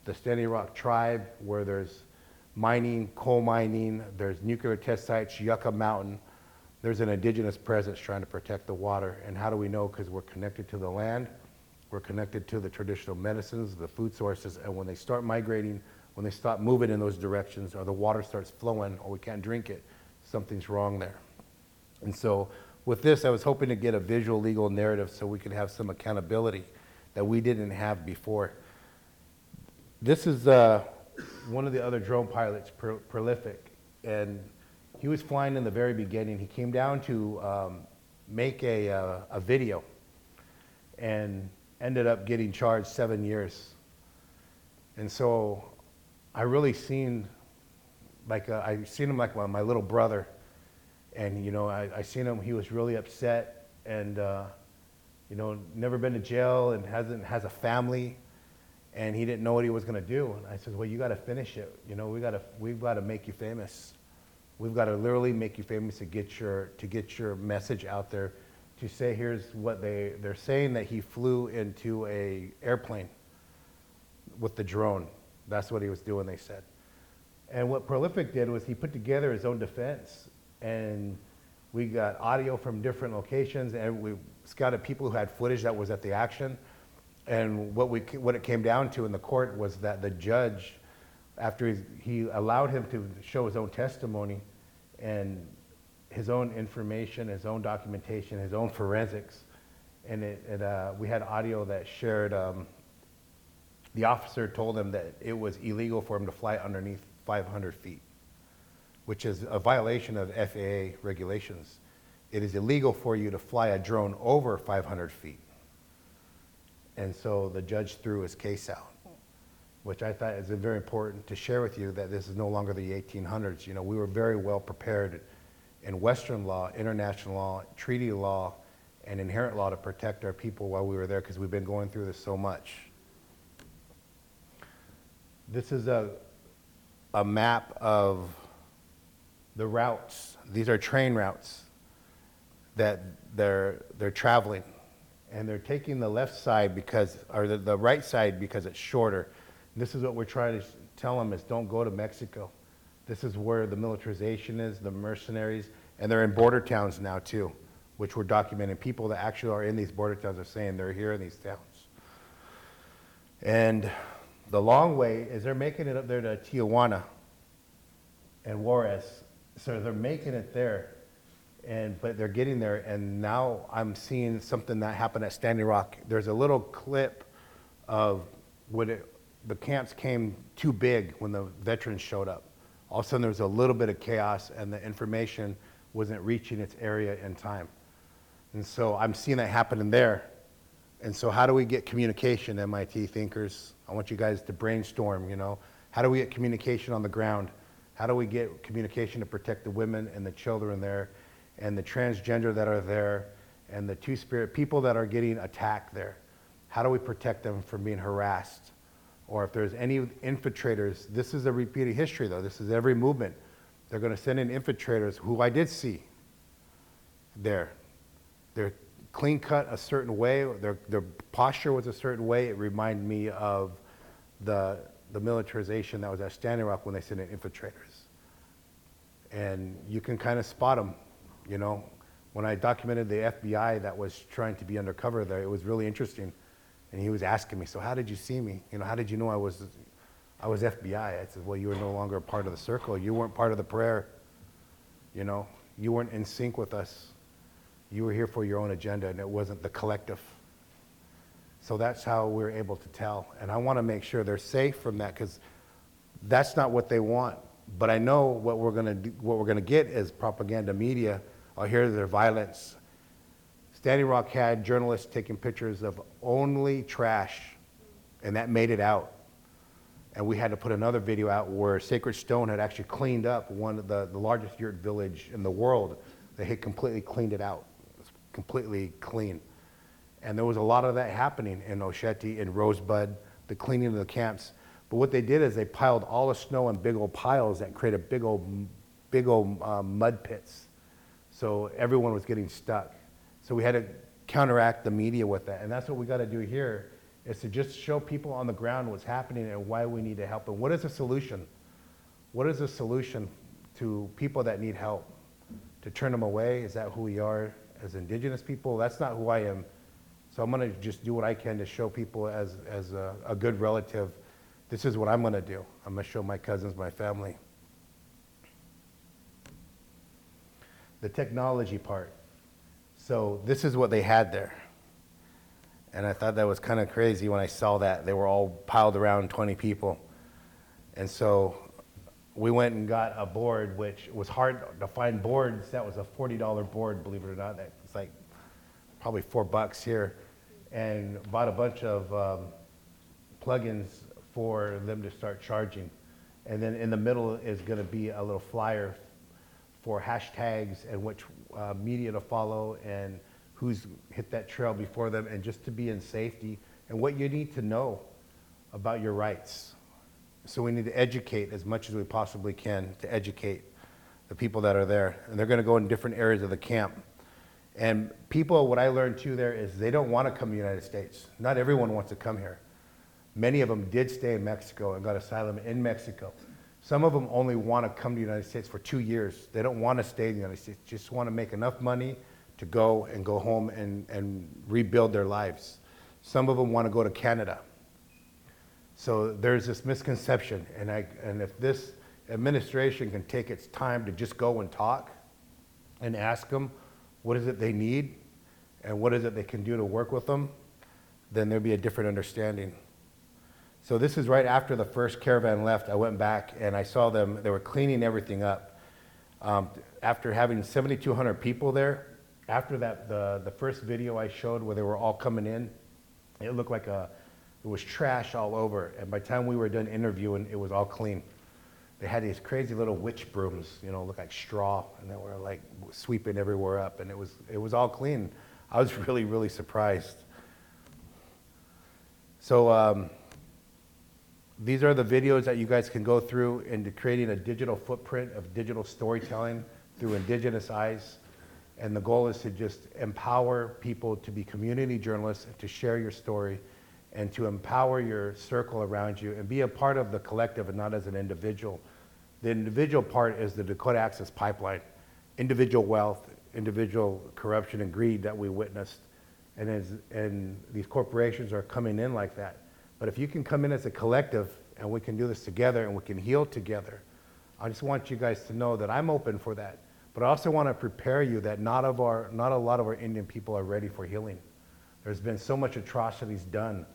the Standing Rock Tribe, where there's mining, coal mining, there's nuclear test sites, Yucca Mountain, there's an indigenous presence trying to protect the water. And how do we know? Because we're connected to the land, we're connected to the traditional medicines, the food sources, and when they start migrating, when they stop moving in those directions, or the water starts flowing, or we can't drink it, something's wrong there. And so with this, I was hoping to get a visual legal narrative so we could have some accountability that we didn't have before. This is uh, one of the other drone pilots, Pro- Prolific, and he was flying in the very beginning. He came down to um, make a, uh, a video and ended up getting charged seven years. And so I really seen, like, uh, I seen him like my, my little brother. And, you know, I, I seen him, he was really upset and, uh, you know, never been to jail and hasn't, has a family and he didn't know what he was going to do. And I said, well, you got to finish it. You know, we got to, we've got to make you famous. We've got to literally make you famous to get your, to get your message out there. To say, here's what they, they're saying that he flew into a airplane with the drone. That's what he was doing, they said. And what Prolific did was he put together his own defense. And we got audio from different locations, and we scouted people who had footage that was at the action. And what, we, what it came down to in the court was that the judge, after he, allowed him to show his own testimony and his own information, his own documentation, his own forensics, and it, it, uh, we had audio that shared. Um, the officer told him that it was illegal for him to fly underneath 500 feet, which is a violation of FAA regulations. It is illegal for you to fly a drone over 500 feet. And so the judge threw his case out, which I thought is very important to share with you that this is no longer the 1800s. You know, we were very well prepared in Western law, international law, treaty law, and inherent law to protect our people while we were there because we've been going through this so much. This is a, a map of the routes. These are train routes that they're, they're traveling. And they're taking the left side because, or the, the right side because it's shorter. And this is what we're trying to tell them is don't go to Mexico. This is where the militarization is, the mercenaries, and they're in border towns now too, which we're documenting. People that actually are in these border towns are saying they're here in these towns. And the long way is they're making it up there to Tijuana and Juarez. So they're making it there. And, but they're getting there, and now I'm seeing something that happened at Standing Rock. There's a little clip of when it, the camps came too big when the veterans showed up. All of a sudden, there was a little bit of chaos, and the information wasn't reaching its area in time. And so I'm seeing that happening there. And so, how do we get communication, MIT thinkers? I want you guys to brainstorm, you know. How do we get communication on the ground? How do we get communication to protect the women and the children there, and the transgender that are there, and the two-spirit people that are getting attacked there? How do we protect them from being harassed? Or if there's any infiltrators, this is a repeated history though, this is every movement. They're gonna send in infiltrators, who I did see there. They're clean cut a certain way, their, their posture was a certain way. It reminded me of the, the militarization that was at Standing Rock when they sent in infiltrators. And you can kind of spot them, you know. When I documented the FBI that was trying to be undercover there, it was really interesting. And he was asking me, so how did you see me? You know, how did you know I was, I was FBI? I said, well, you were no longer part of the circle. You weren't part of the prayer. You know, you weren't in sync with us. You were here for your own agenda, and it wasn't the collective. So that's how we're able to tell. And I want to make sure they're safe from that because that's not what they want. But I know what we're going to do, what we're going to get is propaganda media. I'll hear their violence. Standing Rock had journalists taking pictures of only trash, and that made it out. And we had to put another video out where Sacred Stone had actually cleaned up one of the, the largest yurt village in the world. They had completely cleaned it out. It completely clean. And there was a lot of that happening in Oceti, in Rosebud, the cleaning of the camps. But what they did is they piled all the snow in big old piles that created big old, big old uh, mud pits. So everyone was getting stuck. So we had to counteract the media with that. And that's what we got to do here is to just show people on the ground what's happening and why we need to help. And what is the solution? What is the solution to people that need help? To turn them away? Is that who we are as indigenous people? That's not who I am. So I'm going to just do what I can to show people as, as a, a good relative, this is what I'm going to do. I'm going to show my cousins, my family. The technology part. So this is what they had there. And I thought that was kind of crazy when I saw that. They were all piled around 20 people. And so we went and got a board, which was hard to find boards. That was a $40 board, believe it or not. It's like probably four bucks here. And bought a bunch of um, plugins for them to start charging. And then in the middle is going to be a little flyer for hashtags and which uh, media to follow and who's hit that trail before them and just to be in safety and what you need to know about your rights. So we need to educate as much as we possibly can to educate the people that are there. And they're going to go in different areas of the camp. And people, what I learned too there is they don't want to come to the United States. Not everyone wants to come here. Many of them did stay in Mexico and got asylum in Mexico. Some of them only want to come to the United States for two years. They don't want to stay in the United States, just want to make enough money to go and go home and, and rebuild their lives. Some of them want to go to Canada. So there's this misconception, and, I, and if this administration can take its time to just go and talk and ask them what is it they need and what is it they can do to work with them, then there'd be a different understanding. So this is right after the first caravan left. I went back and I saw them, they were cleaning everything up. Um, after having 7,200 people there, after that, the, the first video I showed where they were all coming in, it looked like a, it was trash all over. And by the time we were done interviewing, it was all clean. They had these crazy little witch brooms, you know, look like straw, and they were like sweeping everywhere up, and it was, it was all clean. I was *laughs* really, really surprised. So um, these are the videos that you guys can go through into creating a digital footprint of digital storytelling through indigenous eyes. And the goal is to just empower people to be community journalists, to share your story, and to empower your circle around you and be a part of the collective and not as an individual. The individual part is the Dakota Access Pipeline, individual wealth, individual corruption and greed that we witnessed. And, as, and these corporations are coming in like that. But if you can come in as a collective and we can do this together and we can heal together, I just want you guys to know that I'm open for that. But I also want to prepare you that not, of our, not a lot of our Indian people are ready for healing. There's been so much atrocities done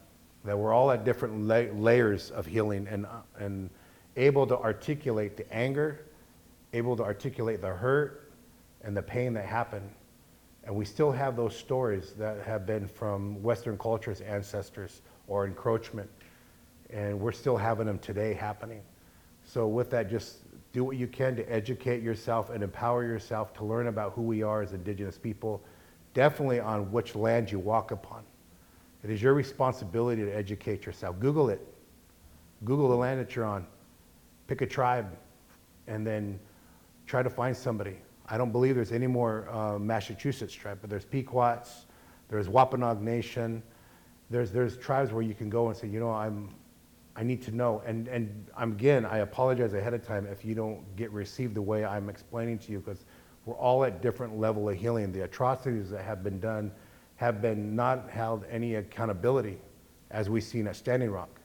that we're all at different la- layers of healing and, uh, and able to articulate the anger, able to articulate the hurt and the pain that happened. And we still have those stories that have been from Western culture's ancestors or encroachment. and we're still having them today happening. So with that, just do what you can to educate yourself and empower yourself to learn about who we are as indigenous people, definitely on which land you walk upon. It is your responsibility to educate yourself. Google it. Google the land that you're on. Pick a tribe and then try to find somebody. I don't believe there's any more uh, Massachusetts tribe, but there's Pequots, there's Wampanoag Nation. There's, there's tribes where you can go and say, you know, I'm, I need to know. And, and I'm, again, I apologize ahead of time if you don't get received the way I'm explaining to you, because we're all at different level of healing. The atrocities that have been done have been not held any accountability, as we've seen at Standing Rock.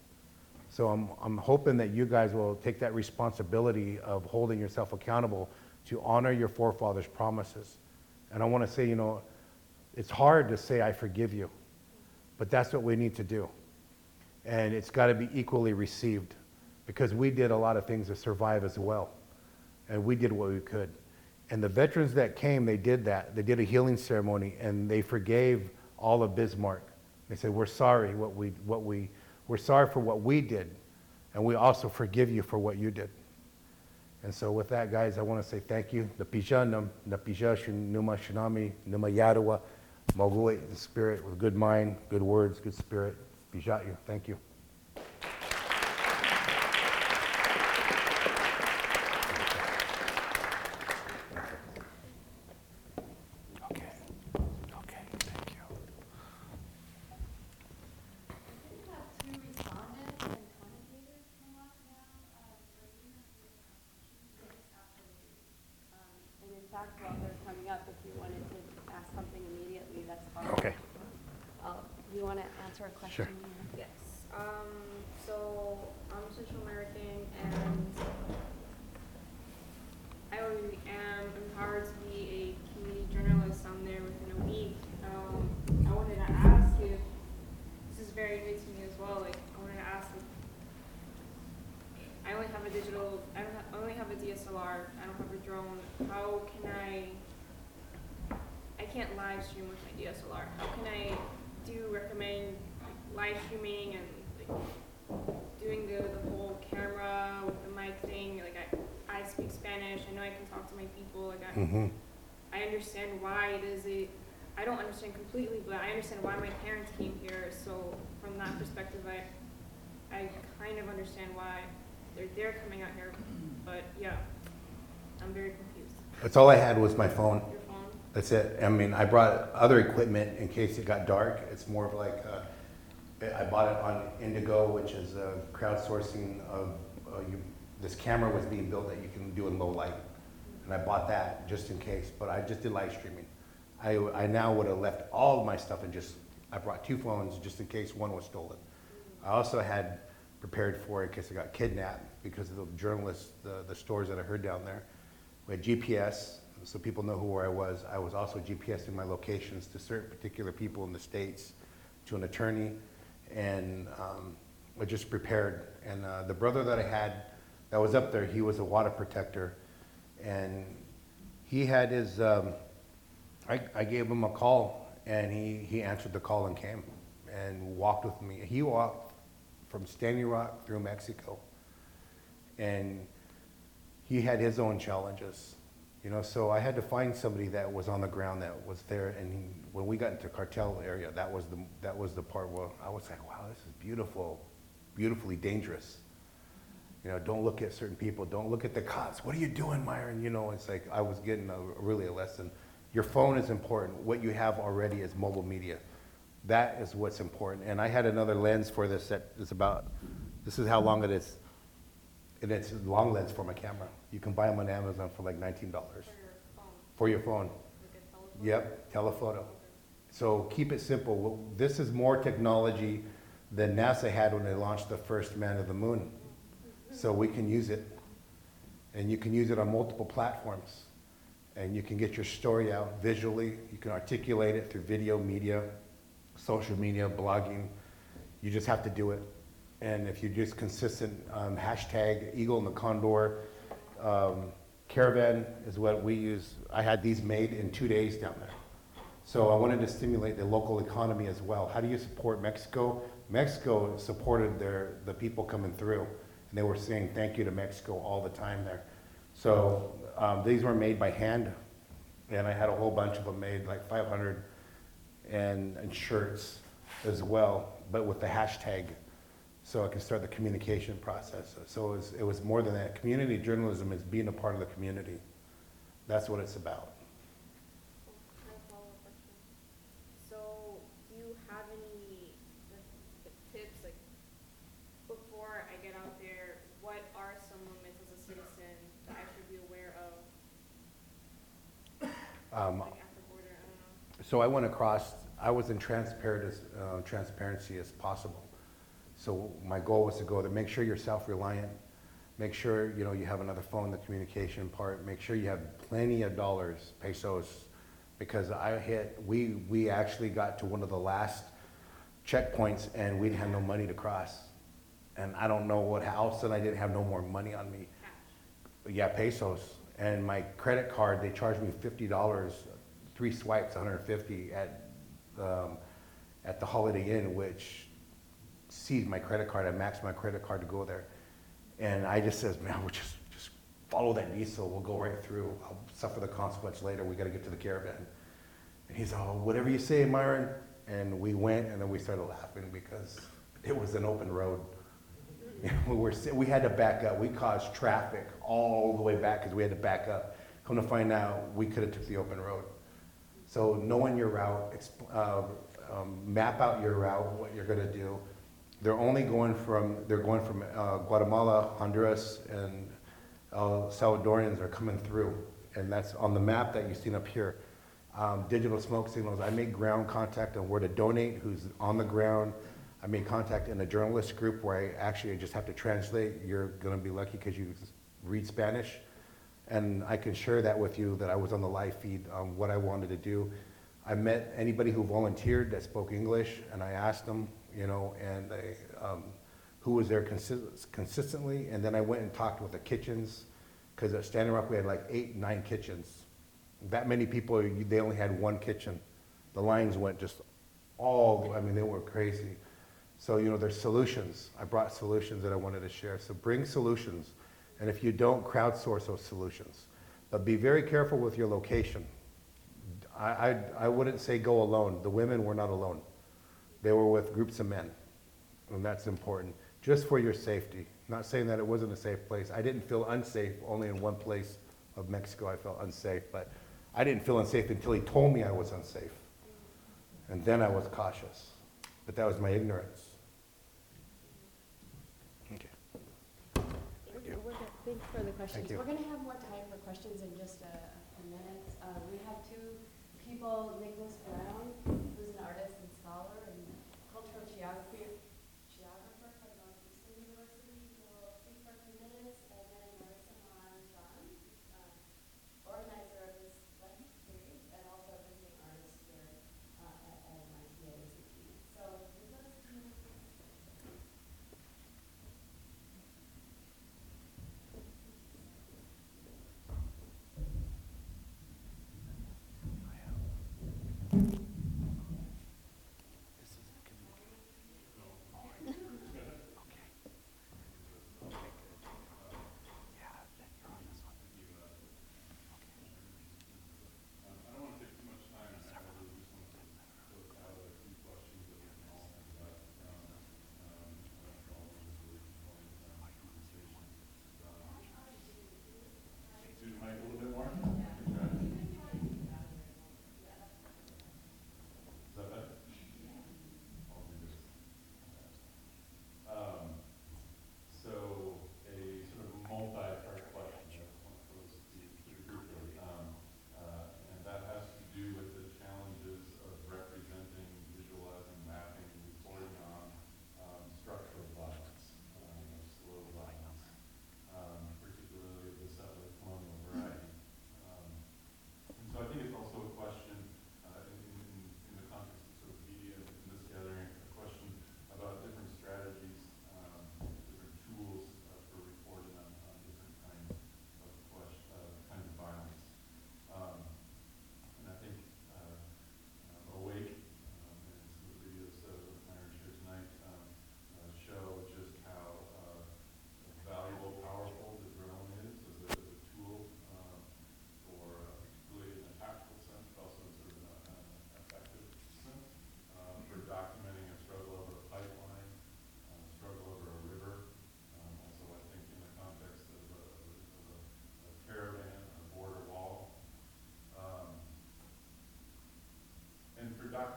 So I'm, I'm hoping that you guys will take that responsibility of holding yourself accountable to honor your forefathers' promises. And I want to say, you know, it's hard to say, I forgive you, but that's what we need to do. And it's got to be equally received because we did a lot of things to survive as well. And we did what we could. And the veterans that came, they did that. They did a healing ceremony and they forgave all of Bismarck. They said, We're sorry what we, what we, we're sorry for what we did, and we also forgive you for what you did. And so with that, guys, I want to say thank you. The Pijash, Numa Shinami, Numa in spirit with good mind, good words, good spirit. Pijat you. Thank you. Okay. Okay, thank you. We have two respondents and commentators come up now, uh, for you. Yes, absolutely. Um, And in fact, while they're coming up, if you wanted to ask something immediately, that's fine. Okay. Uh, You want to answer a question? Sure. Mia? Yes. Um, so I'm Central American and I am empowered to be a community journalist. I'm there within a week. Um, I wanted to ask if this is very new to me as well. Like I wanted to ask if I only have a digital. I don't. Have, I only have a DSLR. I don't have a drone. How can I? I can't live stream with my DSLR. How can I do recommend like, live streaming and like, doing the, the whole camera with the mic thing? Like I, I speak Spanish. I know I can talk to my people. Like I, Mm-hmm. I understand why it is a. I don't understand completely, but I understand why my parents came here. So from that perspective, I, I kind of understand why they're they're coming out here. But yeah, I'm very confused. That's all I had was my phone. That's it. I mean, I brought other equipment in case it got dark. It's more of like, uh, I bought it on Indigo, which is a crowdsourcing of, uh, you, this camera was being built that you can do in low light. And I bought that just in case, but I just did live streaming. I, I now would have left all of my stuff and just, I brought two phones just in case one was stolen. I also had prepared for in case I got kidnapped because of the journalists, the, the stories that I heard down there. We had GPS, so people know who where I was. I was also GPSing my locations to certain particular people in the states, to an attorney, and um, I just prepared. And uh, the brother that I had that was up there, he was a water protector, and he had his. Um, I, I gave him a call, and he, he answered the call and came, and walked with me. He walked from Standing Rock through Mexico, and he had his own challenges, you know. So I had to find somebody that was on the ground that was there. And he, when we got into cartel area, that was the that was the part where I was like, wow, this is beautiful, beautifully dangerous. You know, don't look at certain people. Don't look at the cops. What are you doing, Myron? You know, it's like I was getting a, really a lesson. Your phone is important. What you have already is mobile media. That is what's important. And I had another lens for this that is about. This is how long it is. And it's a long lens for my camera. You can buy them on Amazon for like $19 For your phone. for your phone. Like a telephone. Yep, telephoto. So keep it simple. Well, This is more technology than NASA had when they launched the first man to the moon. So we can use it. And you can use it on multiple platforms. And you can get your story out visually. You can articulate it through video, media, social media, blogging. You just have to do it. And if you're just consistent, um, hashtag Eagle and the Condor, um, Caravan is what we use. I had these made in two days down there. So I wanted to stimulate the local economy as well. How do you support Mexico? Mexico supported their, the people coming through. And they were saying thank you to Mexico all the time there. So um, these were made by hand, and I had a whole bunch of them made, like 500, and, and shirts as well, but with the hashtag, so I can start the communication process. So it was, it was more than that. Community journalism is being a part of the community. That's what it's about. I have a follow-up question. So, do you have any like, tips, like, before I get out there, what are some limits as a citizen that I should be aware of, Um, like at the border, I don't know? So I went across, I was in transparent as, uh, transparency as possible. So my goal was to go there, make sure you're self-reliant, make sure, you know, you have another phone, the communication part, make sure you have plenty of dollars, pesos, because I hit, we, we actually got to one of the last checkpoints and we had no money to cross. And I don't know what, all of a sudden I didn't have no more money on me. Yeah, pesos. And my credit card, they charged me fifty dollars, three swipes, hundred and fifty at, um, at the Holiday Inn, which seized my credit card. I maxed my credit card to go there. And I just says, man, we'll just, just follow that diesel. We'll go right through. I'll suffer the consequence later. We gotta get to the caravan. And he's, oh, whatever you say, Myron. And we went and then we started laughing because it was an open road. We were, we had to back up. We caused traffic all the way back because we had to back up. Come to find out, we could have took the open road. So knowing your route, uh, um, map out your route, what you're gonna do. They're only going from, they're going from uh, Guatemala, Honduras, and El Salvadorians are coming through. And that's on the map that you've seen up here. Um, digital smoke signals, I make ground contact on where to donate, who's on the ground. I made contact in a journalist group where I actually just have to translate. You're gonna be lucky because you read Spanish. And I can share that with you that I was on the live feed on what I wanted to do. I met anybody who volunteered that spoke English and I asked them, you know, and they, um, who was there consis- consistently. And then I went and talked with the kitchens, because at Standing Rock we had like eight, nine kitchens. That many people, you- they only had one kitchen. The lines went just all, I mean, they were crazy. So, you know, there's solutions. I brought solutions that I wanted to share. So bring solutions. And if you don't, crowdsource those solutions. But be very careful with your location. I, I, I wouldn't say go alone. The women were not alone. They were with groups of men. And that's important, just for your safety. Not saying that it wasn't a safe place. I didn't feel unsafe only in one place of Mexico I felt unsafe, but I didn't feel unsafe until he told me I was unsafe. And then I was cautious. But that was my ignorance. Okay. Thank you. We're good. Thank you for the questions. you. We're gonna have more time for questions in just a, a few minutes. Uh, we have two people,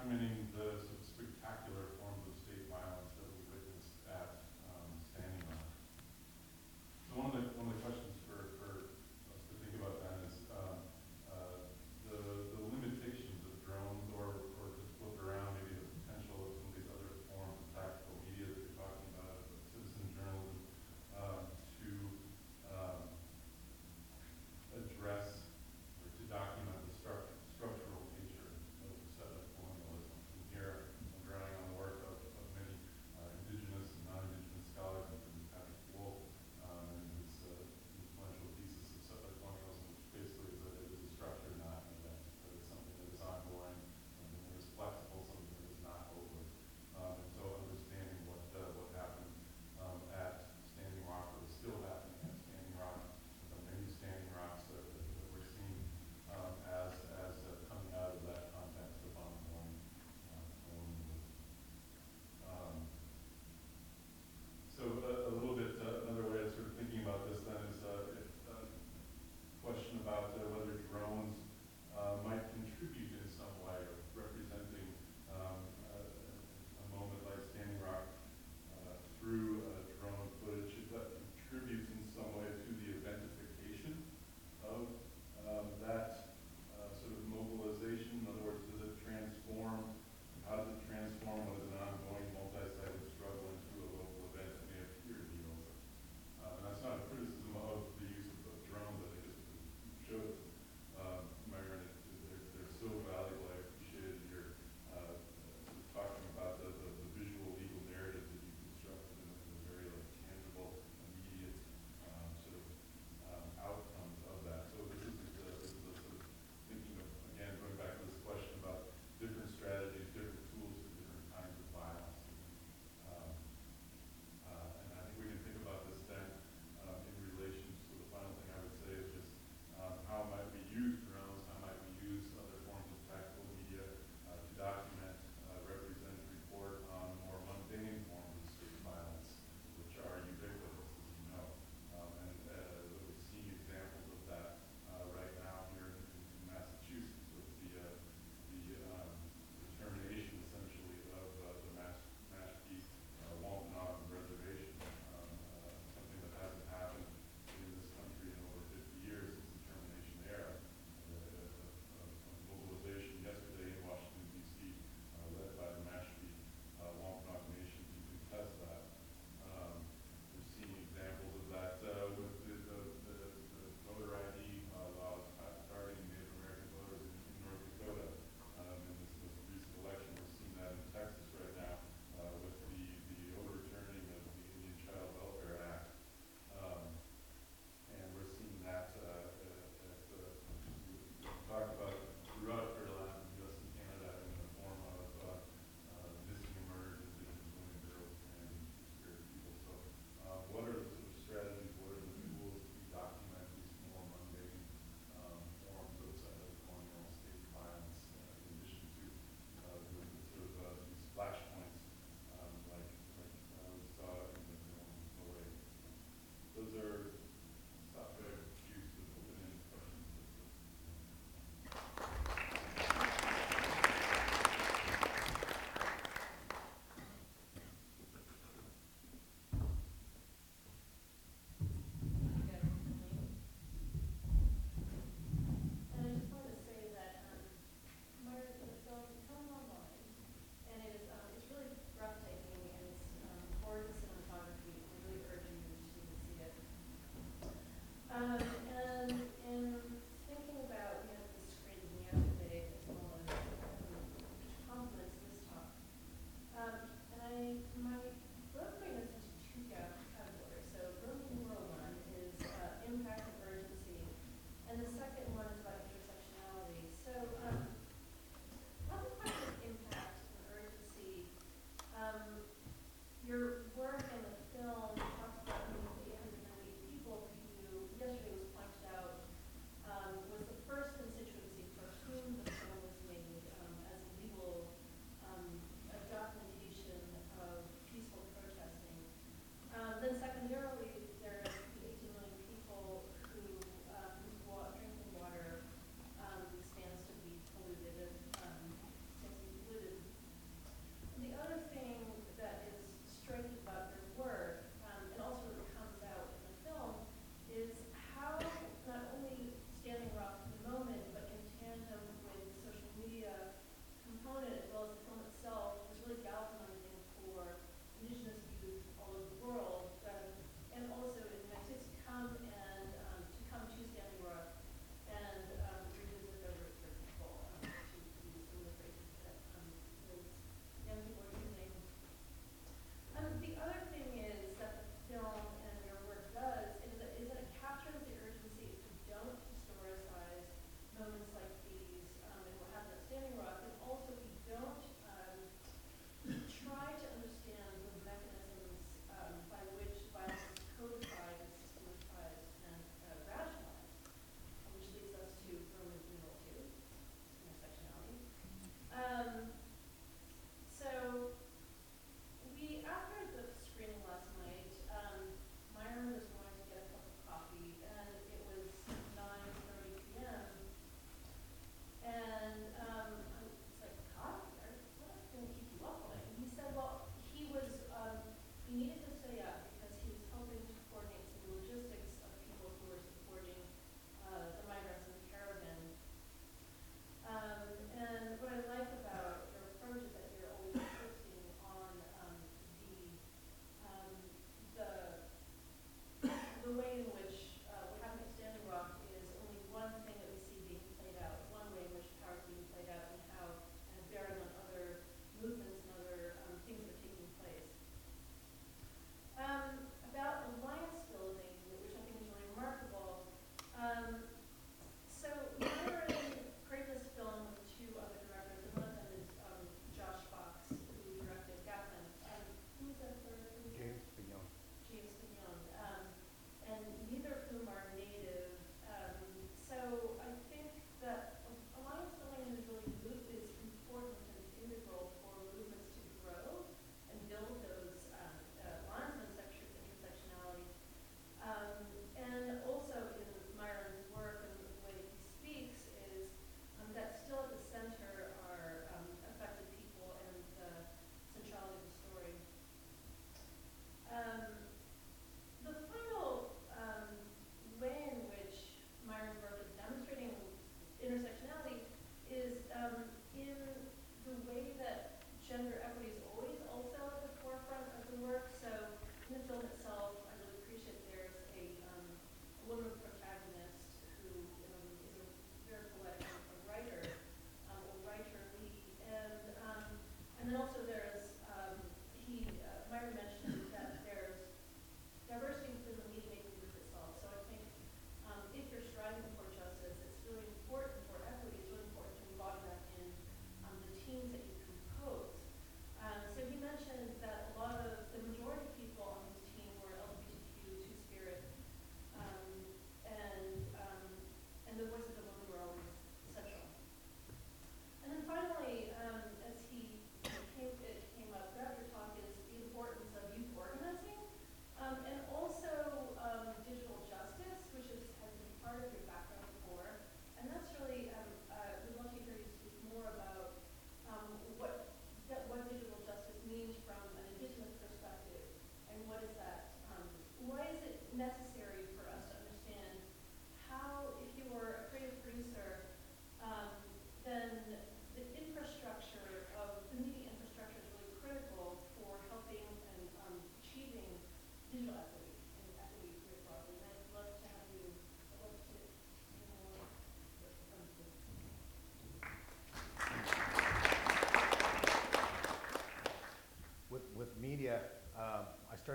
documenting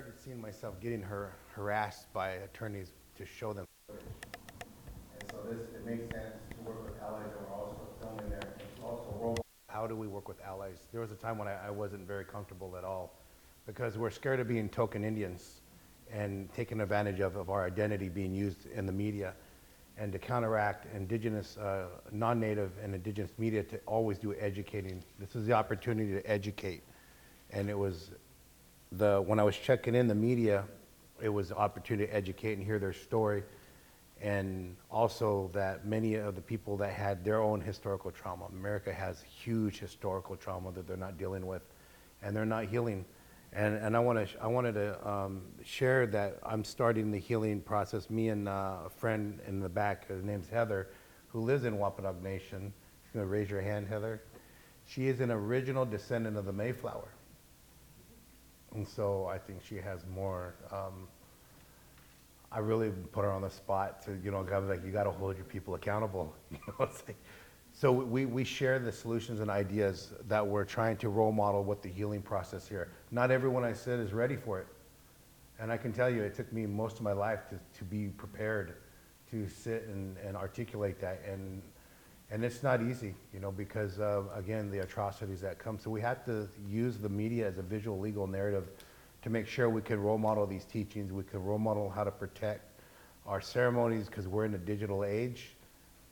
started seeing myself getting har- harassed by attorneys to show them. And so this, it makes sense to work with allies that are also filming there, and also role. How do we work with allies? There was a time when I, I wasn't very comfortable at all, because we're scared of being token Indians and taken advantage of, of our identity being used in the media. And to counteract indigenous, uh, non-native and indigenous media to always do educating, this is the opportunity to educate. And it was the, when I was checking in the media, it was the opportunity to educate and hear their story. And also that many of the people that had their own historical trauma, America has huge historical trauma that they're not dealing with and they're not healing. And, and I, wanna, I wanted to um, share that I'm starting the healing process. Me and uh, a friend in the back, her name's Heather, who lives in Wampanoag Nation. Gonna raise your hand, Heather. She is an original descendant of the Mayflower. And so I think she has more. Um, I really put her on the spot to, you know, I like, you got to hold your people accountable. *laughs* You know, it's like, so we, we share the solutions and ideas that we're trying to role model what the healing process here. Not everyone I said is ready for it. And I can tell you, it took me most of my life to, to be prepared to sit and, and articulate that. And, and it's not easy, you know, because again, the atrocities that come. So we have to use the media as a visual legal narrative to make sure we can role model these teachings. We can role model how to protect our ceremonies because we're in a digital age.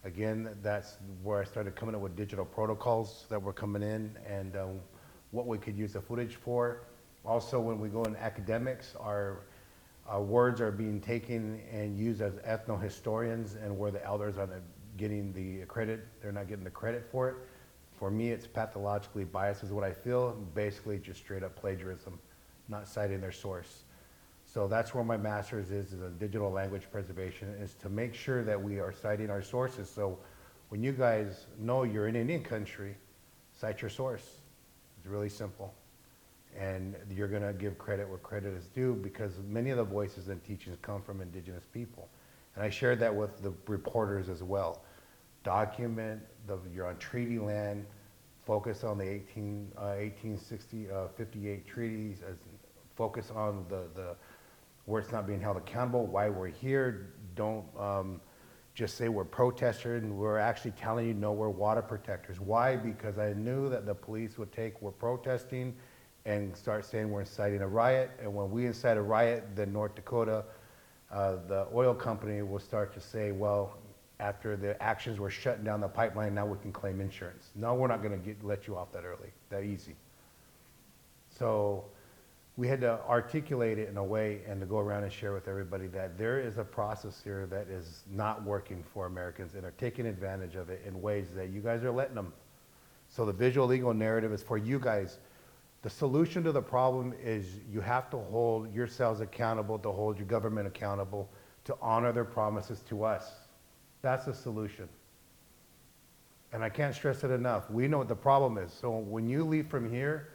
Again, that's where I started coming up with digital protocols that were coming in and um, what we could use the footage for. Also, when we go in academics, our, words are being taken and used as ethno-historians and where the elders are getting the credit, they're not getting the credit for it. For me, it's pathologically biased is what I feel, basically just straight up plagiarism, not citing their source. So that's where my master's is, is in digital language preservation, is to make sure that we are citing our sources. So when you guys know you're in Indian country, cite your source. It's really simple. And you're gonna give credit where credit is due because many of the voices and teachings come from indigenous people. And I shared that with the reporters as well. Document, the, you're on treaty land, focus on the 18, uh, 1860, uh, 58 treaties, as, focus on the, the, where it's not being held accountable, why we're here. Don't um, just say we're protesters and we're actually telling you no, we're water protectors. Why? Because I knew that the police would take we're protesting and start saying we're inciting a riot. And when we incite a riot, then North Dakota, uh, the oil company will start to say, well, after the actions were shutting down the pipeline, now we can claim insurance. No, we're not going to let you off that early, that easy. So we had to articulate it in a way and to go around and share with everybody that there is a process here that is not working for Americans and are taking advantage of it in ways that you guys are letting them. So the visual legal narrative is for you guys. The solution to the problem is you have to hold yourselves accountable, to hold your government accountable, to honor their promises to us. That's the solution. And I can't stress it enough. We know what the problem is. So when you leave from here,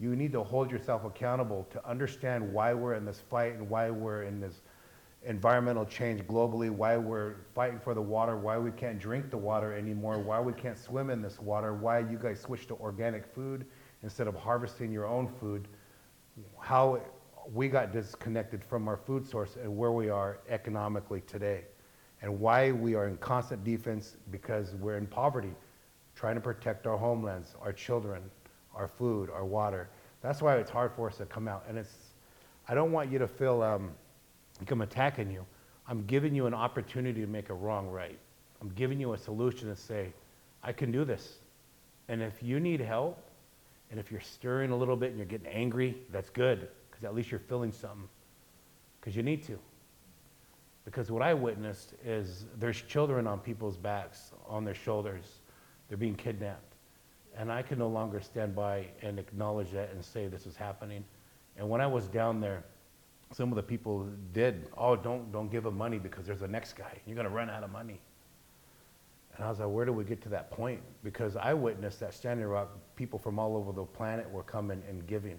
you need to hold yourself accountable to understand why we're in this fight and why we're in this environmental change globally, why we're fighting for the water, why we can't drink the water anymore, why we can't swim in this water, why you guys switched to organic food instead of harvesting your own food, how we got disconnected from our food source and where we are economically today, and why we are in constant defense because we're in poverty, trying to protect our homelands, our children, our food, our water. That's why it's hard for us to come out. And it's, I don't want you to feel um, like I'm attacking you. I'm giving you an opportunity to make a wrong right. I'm giving you a solution to say, I can do this. And if you need help, and if you're stirring a little bit and you're getting angry, that's good, because at least you're feeling something. Because you need to. Because what I witnessed is there's children on people's backs, on their shoulders. They're being kidnapped. And I can no longer stand by and acknowledge that and say this is happening. And when I was down there, some of the people did, oh, don't, don't give him money because there's the next guy. You're going to run out of money. And I was like, where do we get to that point? Because I witnessed that Standing Rock, people from all over the planet were coming and giving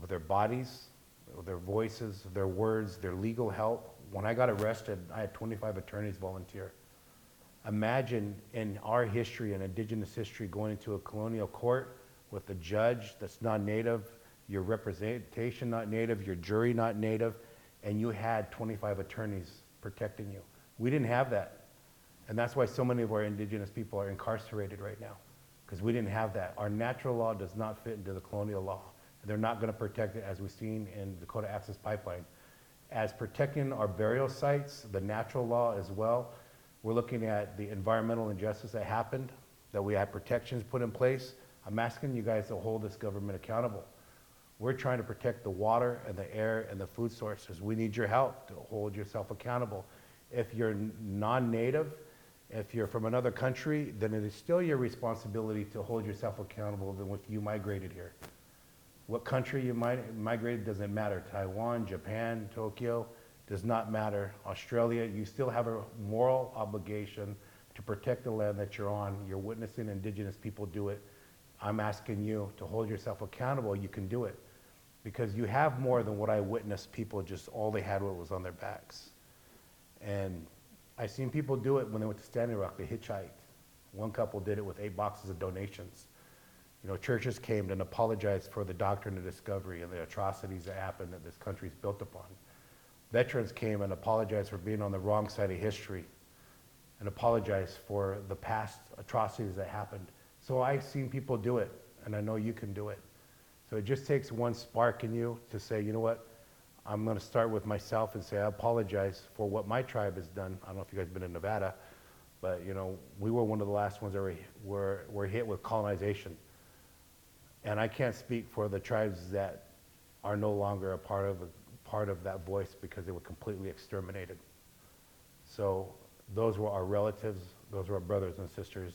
with their bodies, their voices, their words, their legal help. When I got arrested, I had 25 attorneys volunteer. Imagine in our history, in indigenous history, going into a colonial court with a judge that's not native, your representation not native, your jury not native, and you had 25 attorneys protecting you. We didn't have that. And that's why so many of our indigenous people are incarcerated right now, because we didn't have that. Our natural law does not fit into the colonial law. They're not going to protect it as we've seen in the Dakota Access Pipeline. As protecting our burial sites, the natural law as well, we're looking at the environmental injustice that happened, that we had protections put in place. I'm asking you guys to hold this government accountable. We're trying to protect the water and the air and the food sources. We need your help to hold yourself accountable. If you're non-native, if you're from another country, then it is still your responsibility to hold yourself accountable than if you migrated here. What country you might migrated doesn't matter. Taiwan, Japan, Tokyo, does not matter. Australia, you still have a moral obligation to protect the land that you're on. You're witnessing indigenous people do it. I'm asking you to hold yourself accountable. You can do it. Because you have more than what I witnessed people just all they had was on their backs. And I've seen people do it when they went to Standing Rock. They hitchhiked. One couple did it with eight boxes of donations. You know, churches came and apologized for the doctrine of discovery and the atrocities that happened that this country's built upon. Veterans came and apologized for being on the wrong side of history and apologized for the past atrocities that happened. So I've seen people do it, and I know you can do it. So it just takes one spark in you to say, you know what, I'm going to start with myself and say, I apologize for what my tribe has done. I don't know if you guys have been in Nevada, but you know, we were one of the last ones that were, were, were hit with colonization. And I can't speak for the tribes that are no longer a part of, part of that voice because they were completely exterminated. So those were our relatives, those were our brothers and sisters.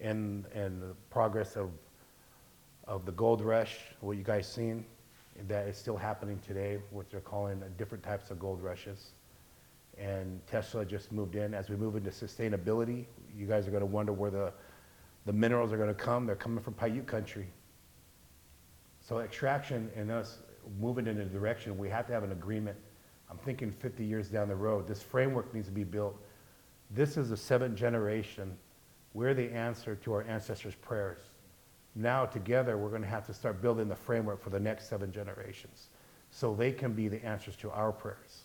In, in the progress of, of the gold rush, what you guys seen, that is still happening today, what they're calling different types of gold rushes. And Tesla just moved in. As we move into sustainability, you guys are going to wonder where the, the minerals are going to come. They're coming from Paiute country. So extraction and us moving in a direction, we have to have an agreement. I'm thinking 50 years down the road, this framework needs to be built. This is the seventh generation. We're the answer to our ancestors' prayers. Now together, we're going to have to start building the framework for the next seven generations so they can be the answers to our prayers.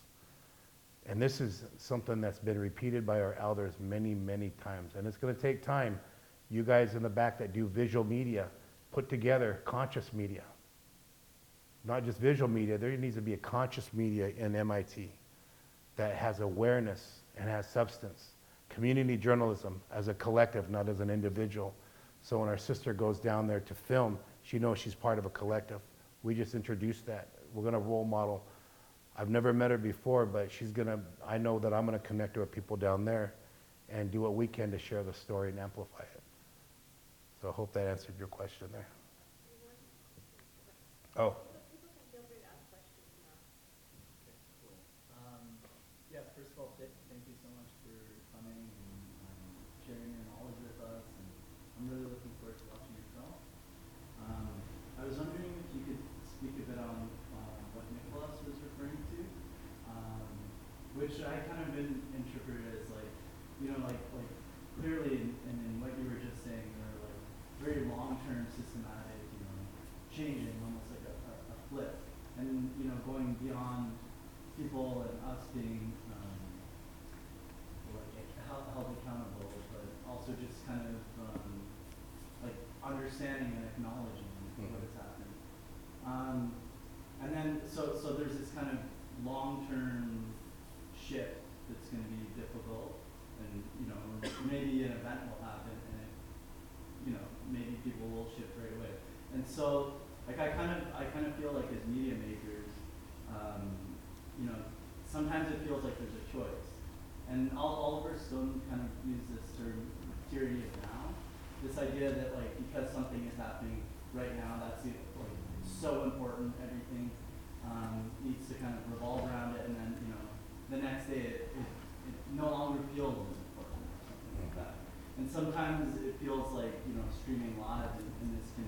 And this is something that's been repeated by our elders many, many times. And it's going to take time. You guys in the back that do visual media, put together conscious media. Not just visual media, there needs to be a conscious media in MIT that has awareness and has substance. Community journalism as a collective, not as an individual. So when our sister goes down there to film, she knows she's part of a collective. We just introduced that. We're going to role model. I've never met her before, but she's going to, I know that I'm going to connect her with people down there and do what we can to share the story and amplify it. So I hope that answered your question there. Oh. Um, yeah, first of all, th- thank you so much for coming and um, sharing your knowledge with us, and I'm really looking forward to watching your film. Um, I was wondering if you could speak a bit on um, what Nicholas was referring to, um, which I kind of in, interpret as like, you know, like like clearly, in, and in what you were just saying, there are like very long-term, systematic, you know, changing, almost like a, a, a flip, and you know, going beyond people and us being um, like held, held accountable, but also just kind of um, like understanding and acknowledging Mhm. what has happened. Um, and then so so there's this kind of long-term shift that's going to be difficult, and you know maybe an event will happen, and it, you know maybe people will shift right away. And so like I kind of I kind of feel like as media makers. Um, you know, sometimes it feels like there's a choice. And Oliver Stone kind of used this term, tyranny of now. This idea that like because something is happening right now, that's like so important, everything um, needs to kind of revolve around it, and then you know, the next day it, it, it no longer feels important or something like that. And sometimes it feels like you know streaming live, and, and this can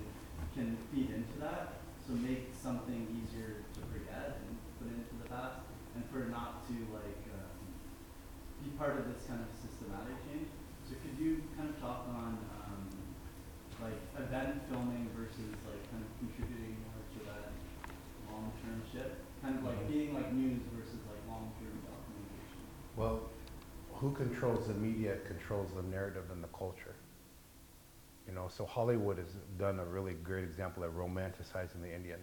can feed into that. So make something easier to forget and put into the past, and for not to like um, be part of this kind of systematic change. So could you kind of talk on um, like event filming versus like kind of contributing more to that long-term shift? Kind of like being like news versus like long-term documentation. Well, who controls the media controls the narrative and the culture. You know, so Hollywood has done a really great example of romanticizing the Indian.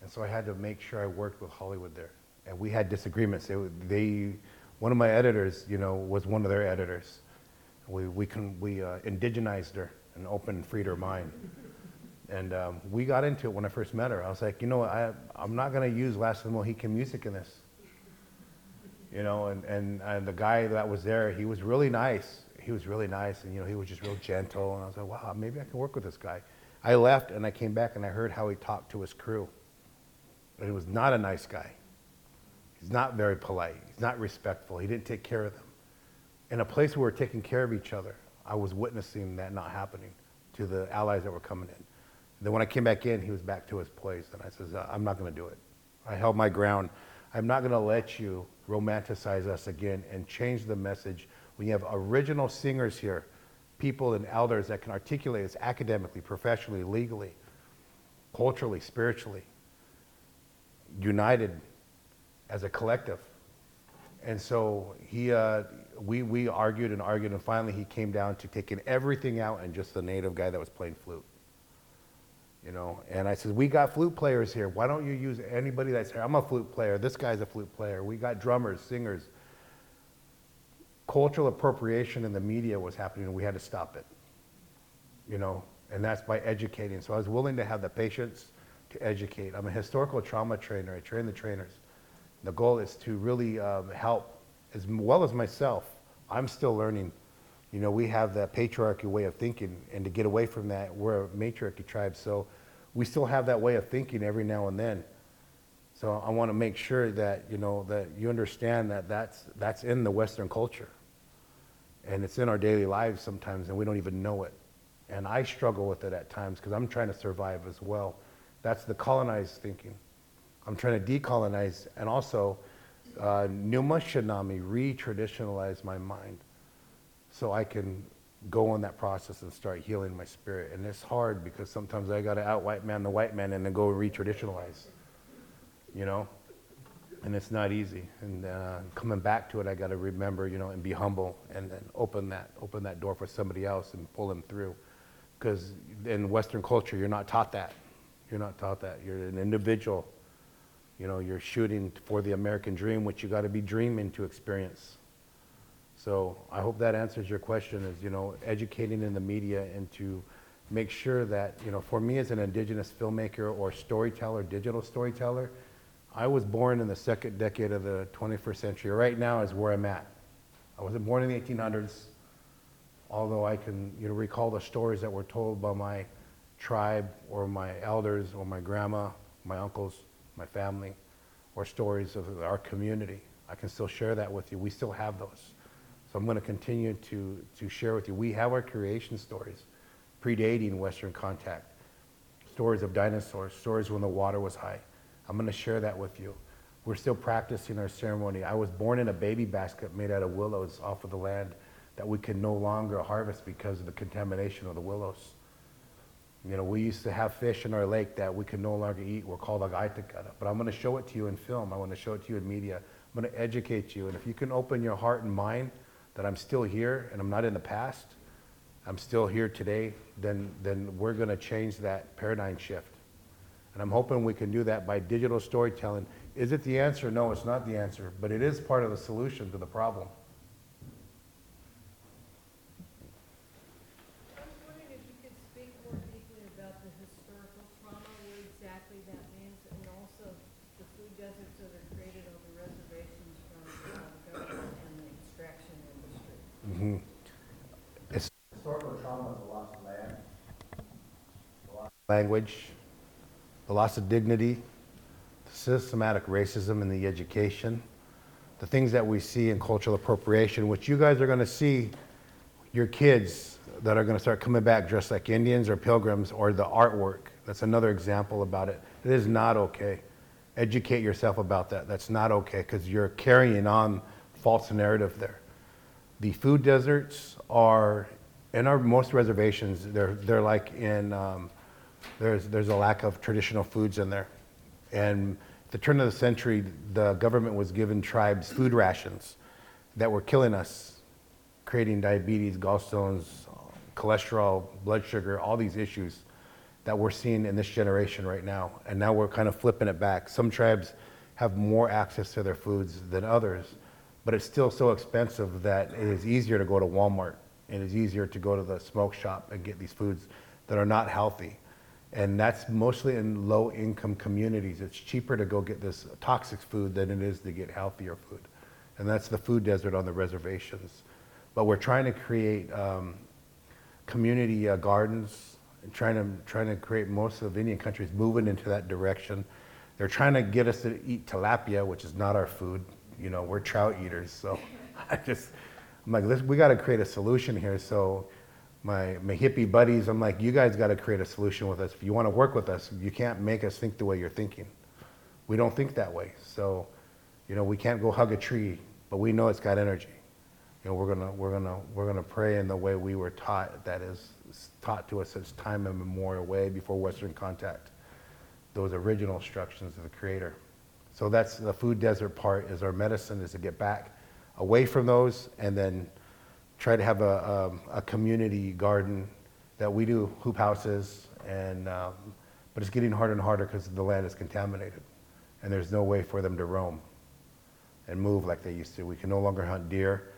And so I had to make sure I worked with Hollywood there. And we had disagreements. They, they one of my editors, you know, was one of their editors. We, we, can, we uh, indigenized her and opened, freed her mind. And um, we got into it when I first met her. I was like, you know, I, I'm not going to use Last of the Mohican music in this you know, and, and, and the guy that was there, he was really nice. He was really nice, and you know, he was just real gentle. And I was like, wow, maybe I can work with this guy. I left, and I came back, and I heard how he talked to his crew. And he was not a nice guy. He's not very polite. He's not respectful. He didn't take care of them. In a place where we're taking care of each other, I was witnessing that not happening to the allies that were coming in. then when I came back in, he was back to his place, and I says, uh, I'm not going to do it. I held my ground. I'm not going to let you romanticize us again and change the message when you have original singers here, people and elders that can articulate this academically, professionally, legally, culturally, spiritually, united as a collective. And so he, uh, we, we argued and argued, and finally he came down to taking everything out and just the native guy that was playing flute. You know, and I said, we got flute players here. Why don't you use anybody that's here? I'm a flute player. This guy's a flute player. We got drummers, singers. Cultural appropriation in the media was happening, and we had to stop it. You know, and that's by educating. So I was willing to have the patience to educate. I'm a historical trauma trainer. I train the trainers. The goal is to really um, help as well as myself. I'm still learning. You know, we have that patriarchy way of thinking, and to get away from that, we're a matriarchy tribe. So we still have that way of thinking every now and then. So I want to make sure that you know that you understand that that's that's in the Western culture, and it's in our daily lives sometimes, and we don't even know it. And I struggle with it at times because I'm trying to survive as well. That's the colonized thinking. I'm trying to decolonize and also uh, Numa Shinami re-traditionalize my mind so I can go on that process and start healing my spirit. And it's hard because sometimes I got to out white man the white man and then go re-traditionalize, you know? And it's not easy. And uh, coming back to it, I got to remember, you know, and be humble and then open that, open that door for somebody else and pull them through. Because in Western culture, you're not taught that. You're not taught that. You're an individual. You know, you're shooting for the American dream, which you got to be dreaming to experience. So I hope that answers your question is, you know, educating in the media and to make sure that, you know, for me as an indigenous filmmaker or storyteller, digital storyteller, I was born in the second decade of the 21st century. Right now is where I'm at. I wasn't born in the 1800s, although I can, you know, recall the stories that were told by my tribe or my elders or my grandma, my uncles, my family, or stories of our community. I can still share that with you. We still have those. So I'm going to continue to, to share with you. We have our creation stories predating Western contact, stories of dinosaurs, stories when the water was high. I'm going to share that with you. We're still practicing our ceremony. I was born in a baby basket made out of willows off of the land that we can no longer harvest because of the contamination of the willows. You know, we used to have fish in our lake that we can no longer eat. We're called agaitakara. But I'm going to show it to you in film. I want to show it to you in media. I'm going to educate you. And if you can open your heart and mind that I'm still here and I'm not in the past, I'm still here today, then, then we're going to change that paradigm shift. And I'm hoping we can do that by digital storytelling. Is it the answer? No, it's not the answer, but it is part of the solution to the problem. I the loss of dignity, the systematic racism in the education, the things that we see in cultural appropriation, which you guys are going to see your kids that are going to start coming back dressed like Indians or pilgrims or the artwork. That's another example about it. It is not okay. Educate yourself about that. That's not okay because you're carrying on false narrative there. The food deserts are, in our most reservations, they're, they're like in, um, there's, there's a lack of traditional foods in there. And at the turn of the century, the government was giving tribes food rations that were killing us, creating diabetes, gallstones, cholesterol, blood sugar, all these issues that we're seeing in this generation right now. And now we're kind of flipping it back. Some tribes have more access to their foods than others, but it's still so expensive that it is easier to go to Walmart. And It is easier to go to the smoke shop and get these foods that are not healthy. And that's mostly in low income communities. It's cheaper to go get this toxic food than it is to get healthier food. And that's the food desert on the reservations. But we're trying to create um, community uh, gardens, trying to, trying to create most of Indian countries moving into that direction. They're trying to get us to eat tilapia, which is not our food. You know, we're trout eaters. So *laughs* I just, I'm like, we got to create a solution here. So my, my hippie buddies, I'm like, you guys got to create a solution with us. If you want to work with us, you can't make us think the way you're thinking. We don't think that way. So, you know, we can't go hug a tree, but we know it's got energy. You know, we're gonna, we're gonna, we're gonna pray in the way we were taught, that is taught to us since time immemorial, way before Western contact. Those original instructions of the Creator. So that's the food desert part. Is our medicine is to get back away from those and then try to have a, um, a community garden that we do hoop houses and um, but it's getting harder and harder because the land is contaminated and there's no way for them to roam and move like they used to. We can no longer hunt deer.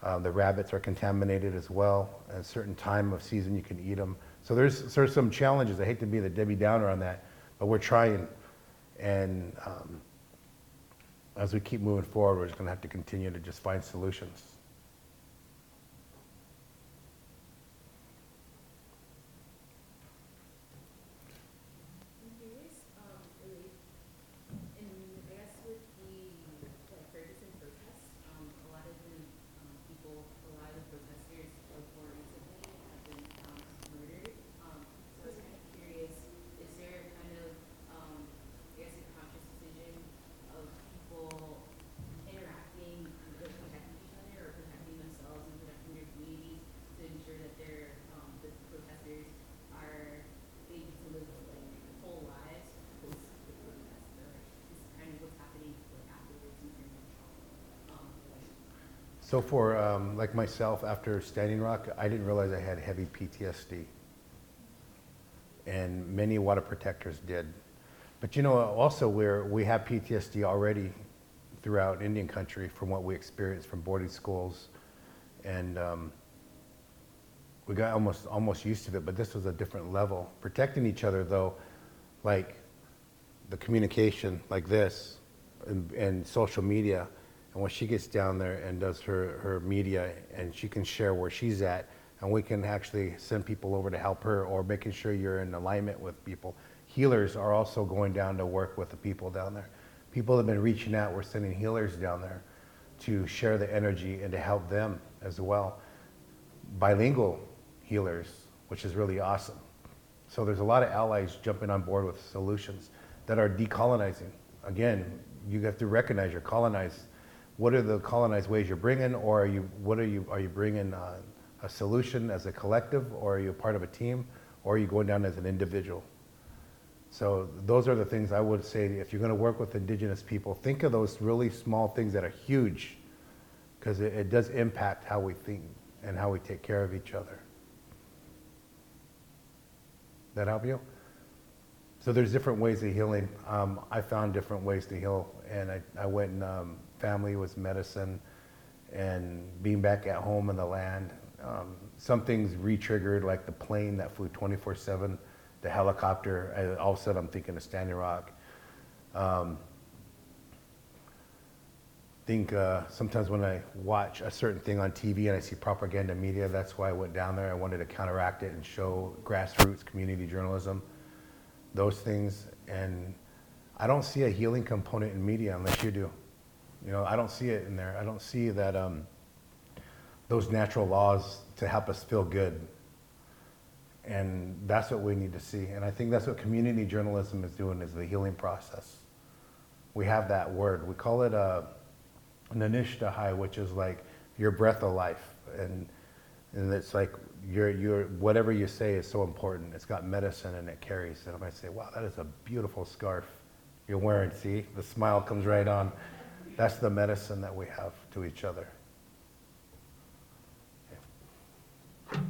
Uh, the rabbits are contaminated as well. At a certain time of season you can eat them so there's there's some challenges. I hate to be the debbie downer on that but we're trying and um, as we keep moving forward we're just going to have to continue to just find solutions curious, um, really, in, I guess with the, like, Ferguson protests, um, a lot of the, um, people, a lot of the protesters of more recently have been found murdered. Um, so I was kind of curious, is there kind of, um, I guess a conscious decision of people interacting, either protecting each other or protecting themselves and protecting their communities to ensure that their, um, the protesters are able to live like full lives post the protest or is kind of what's happening like afterwards in terms of trauma. Um, like, So for um, like myself, after Standing Rock, I didn't realize I had heavy PTSD, and many water protectors did. But you know, also we're we have PTSD already throughout Indian country from what we experienced from boarding schools, and um, we got almost almost used to it. But this was a different level. Protecting each other, though, like the communication like this and, and social media and when she gets down there and does her, her media and she can share where she's at and we can actually send people over to help her or making sure you're in alignment with people healers are also going down to work with the people down there people have been reaching out we're sending healers down there to share the energy and to help them as well bilingual healers which is really awesome so there's a lot of allies jumping on board with solutions that are decolonizing. Again, you have to recognize you're colonized. What are the colonized ways you're bringing, or are you what are you are you bringing uh, a solution as a collective, or are you part of a team, or are you going down as an individual? So those are the things I would say. If you're going to work with indigenous people, think of those really small things that are huge, because it, it does impact how we think and how we take care of each other. That help you? So there's different ways of healing. Um, I found different ways to heal, and I, I went and um, family was medicine, and being back at home in the land. Um, some things re-triggered, like the plane that flew 24/7, the helicopter. I, all of a sudden, I'm thinking of Standing Rock. Um, think uh, sometimes when I watch a certain thing on TV and I see propaganda media, that's why I went down there. I wanted to counteract it and show grassroots community journalism, those things. And I don't see a healing component in media unless you do. You know, I don't see it in there. I don't see that um, those natural laws to help us feel good. And that's what we need to see. And I think that's what community journalism is doing is the healing process. We have that word. We call it uh, an anishtahai, which is like your breath of life. And, and it's like your, your, whatever you say is so important. It's got medicine and it carries. And I might say, wow, that is a beautiful scarf you're wearing. See, the smile comes right on. That's the medicine that we have to each other. Thank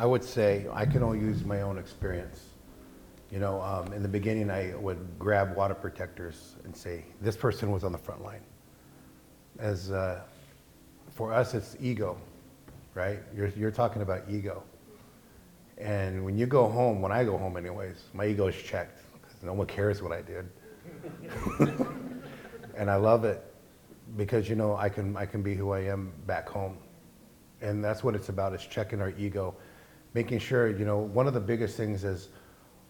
I would say I can only use my own experience. You know, um, in the beginning, I would grab water protectors and say, this person was on the front line. As uh, for us, it's ego, right? You're, you're talking about ego. And when you go home, when I go home, anyways, my ego is checked because no one cares what I did. *laughs* and I love it because you know I can I can be who I am back home, and that's what it's about is checking our ego, making sure you know one of the biggest things is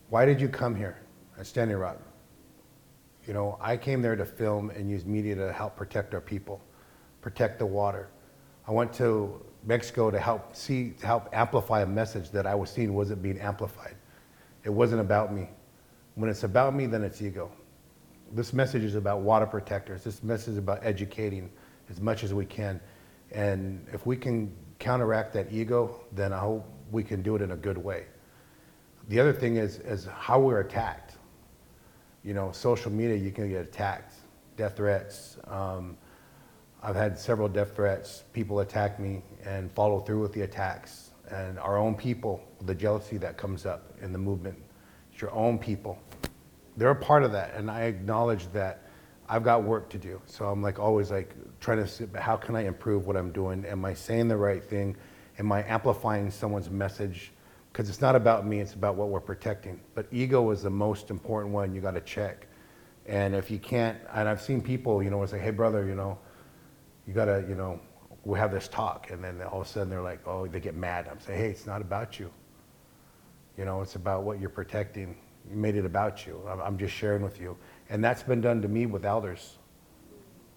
why did you come here at Standing Rock? You know I came there to film and use media to help protect our people, protect the water. I went to Mexico to help see to help amplify a message that I was seeing wasn't being amplified. It wasn't about me. When it's about me, then it's ego. This message is about water protectors. This message is about educating as much as we can. And if we can counteract that ego, then I hope we can do it in a good way. The other thing is, is how we're attacked. You know, social media, you can get attacked, death threats. Um, I've had several death threats. People attack me and follow through with the attacks. And our own people, the jealousy that comes up in the movement, it's your own people. They're a part of that, and I acknowledge that I've got work to do. So I'm like always like trying to see how can I improve what I'm doing? Am I saying the right thing? Am I amplifying someone's message? Because it's not about me, it's about what we're protecting. But ego is the most important one you got to check. And if you can't, and I've seen people, you know, like, hey, brother, you know, you got to, you know, we have this talk. And then all of a sudden they're like, oh, they get mad. I'm saying, hey, it's not about you. You know, it's about what you're protecting. You made it about you. I'm, I'm just sharing with you. And that's been done to me with elders.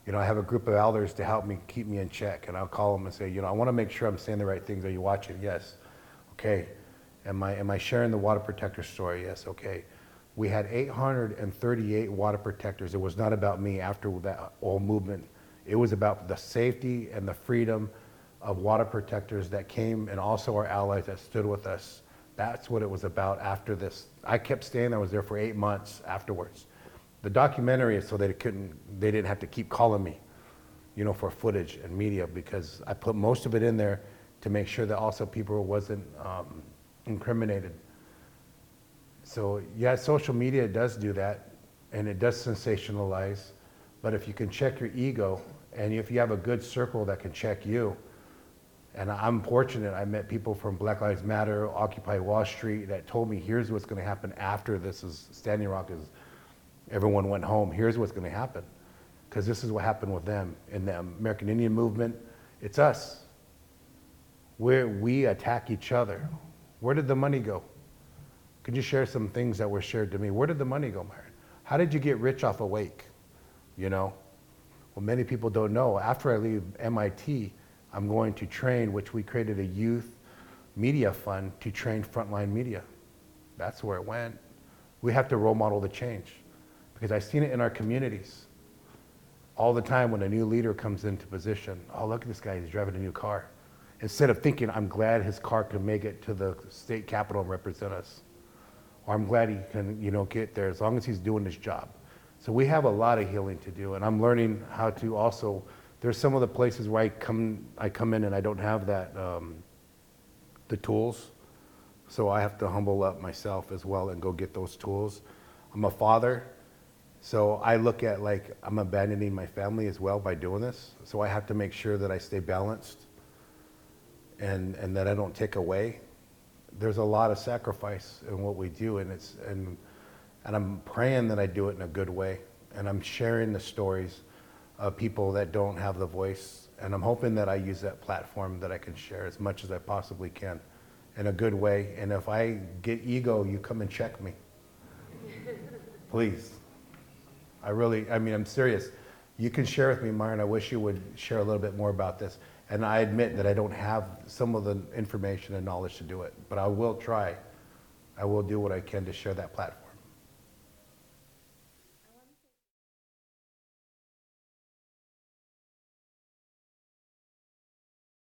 You know, I have a group of elders to help me keep me in check. And I'll call them and say, you know, I want to make sure I'm saying the right things. Are you watching? Yes. Okay. Am I, am I sharing the water protector story? Yes. Okay. We had 838 water protectors. It was not about me after that whole movement. It was about the safety and the freedom of water protectors that came and also our allies that stood with us That's what it was about after this. I kept staying, I was there for eight months afterwards. The documentary is so they couldn't, they didn't have to keep calling me, you know, for footage and media because I put most of it in there to make sure that also people wasn't um, incriminated. So yeah, social media does do that and it does sensationalize, but if you can check your ego and if you have a good circle that can check you, and I'm fortunate, I met people from Black Lives Matter, Occupy Wall Street that told me here's what's going to happen after this is Standing Rock is everyone went home. Here's what's going to happen. Because this is what happened with them in the American Indian movement. It's us. Where we attack each other. Where did the money go? Could you share some things that were shared to me? Where did the money go, Myron? How did you get rich off Awake? You know? Well, many people don't know. After I leave MIT, I'm going to train, which we created a youth media fund to train frontline media. That's where it went. We have to role model the change because I've seen it in our communities all the time when a new leader comes into position. Oh, look at this guy, he's driving a new car. Instead of thinking, I'm glad his car can make it to the state capitol and represent us. Or I'm glad he can, you know, get there as long as he's doing his job. So we have a lot of healing to do, and I'm learning how to also there's some of the places where I come, I come in and I don't have that, um, the tools. So I have to humble up myself as well and go get those tools. I'm a father, so I look at like I'm abandoning my family as well by doing this. So I have to make sure that I stay balanced and, and that I don't take away. There's a lot of sacrifice in what we do, and it's and and I'm praying that I do it in a good way, and I'm sharing the stories of people that don't have the voice. And I'm hoping that I use that platform that I can share as much as I possibly can in a good way. And if I get ego, you come and check me. *laughs* Please. I really, I mean, I'm serious. You can share with me, Myron. I wish you would share a little bit more about this. And I admit that I don't have some of the information and knowledge to do it, but I will try. I will do what I can to share that platform.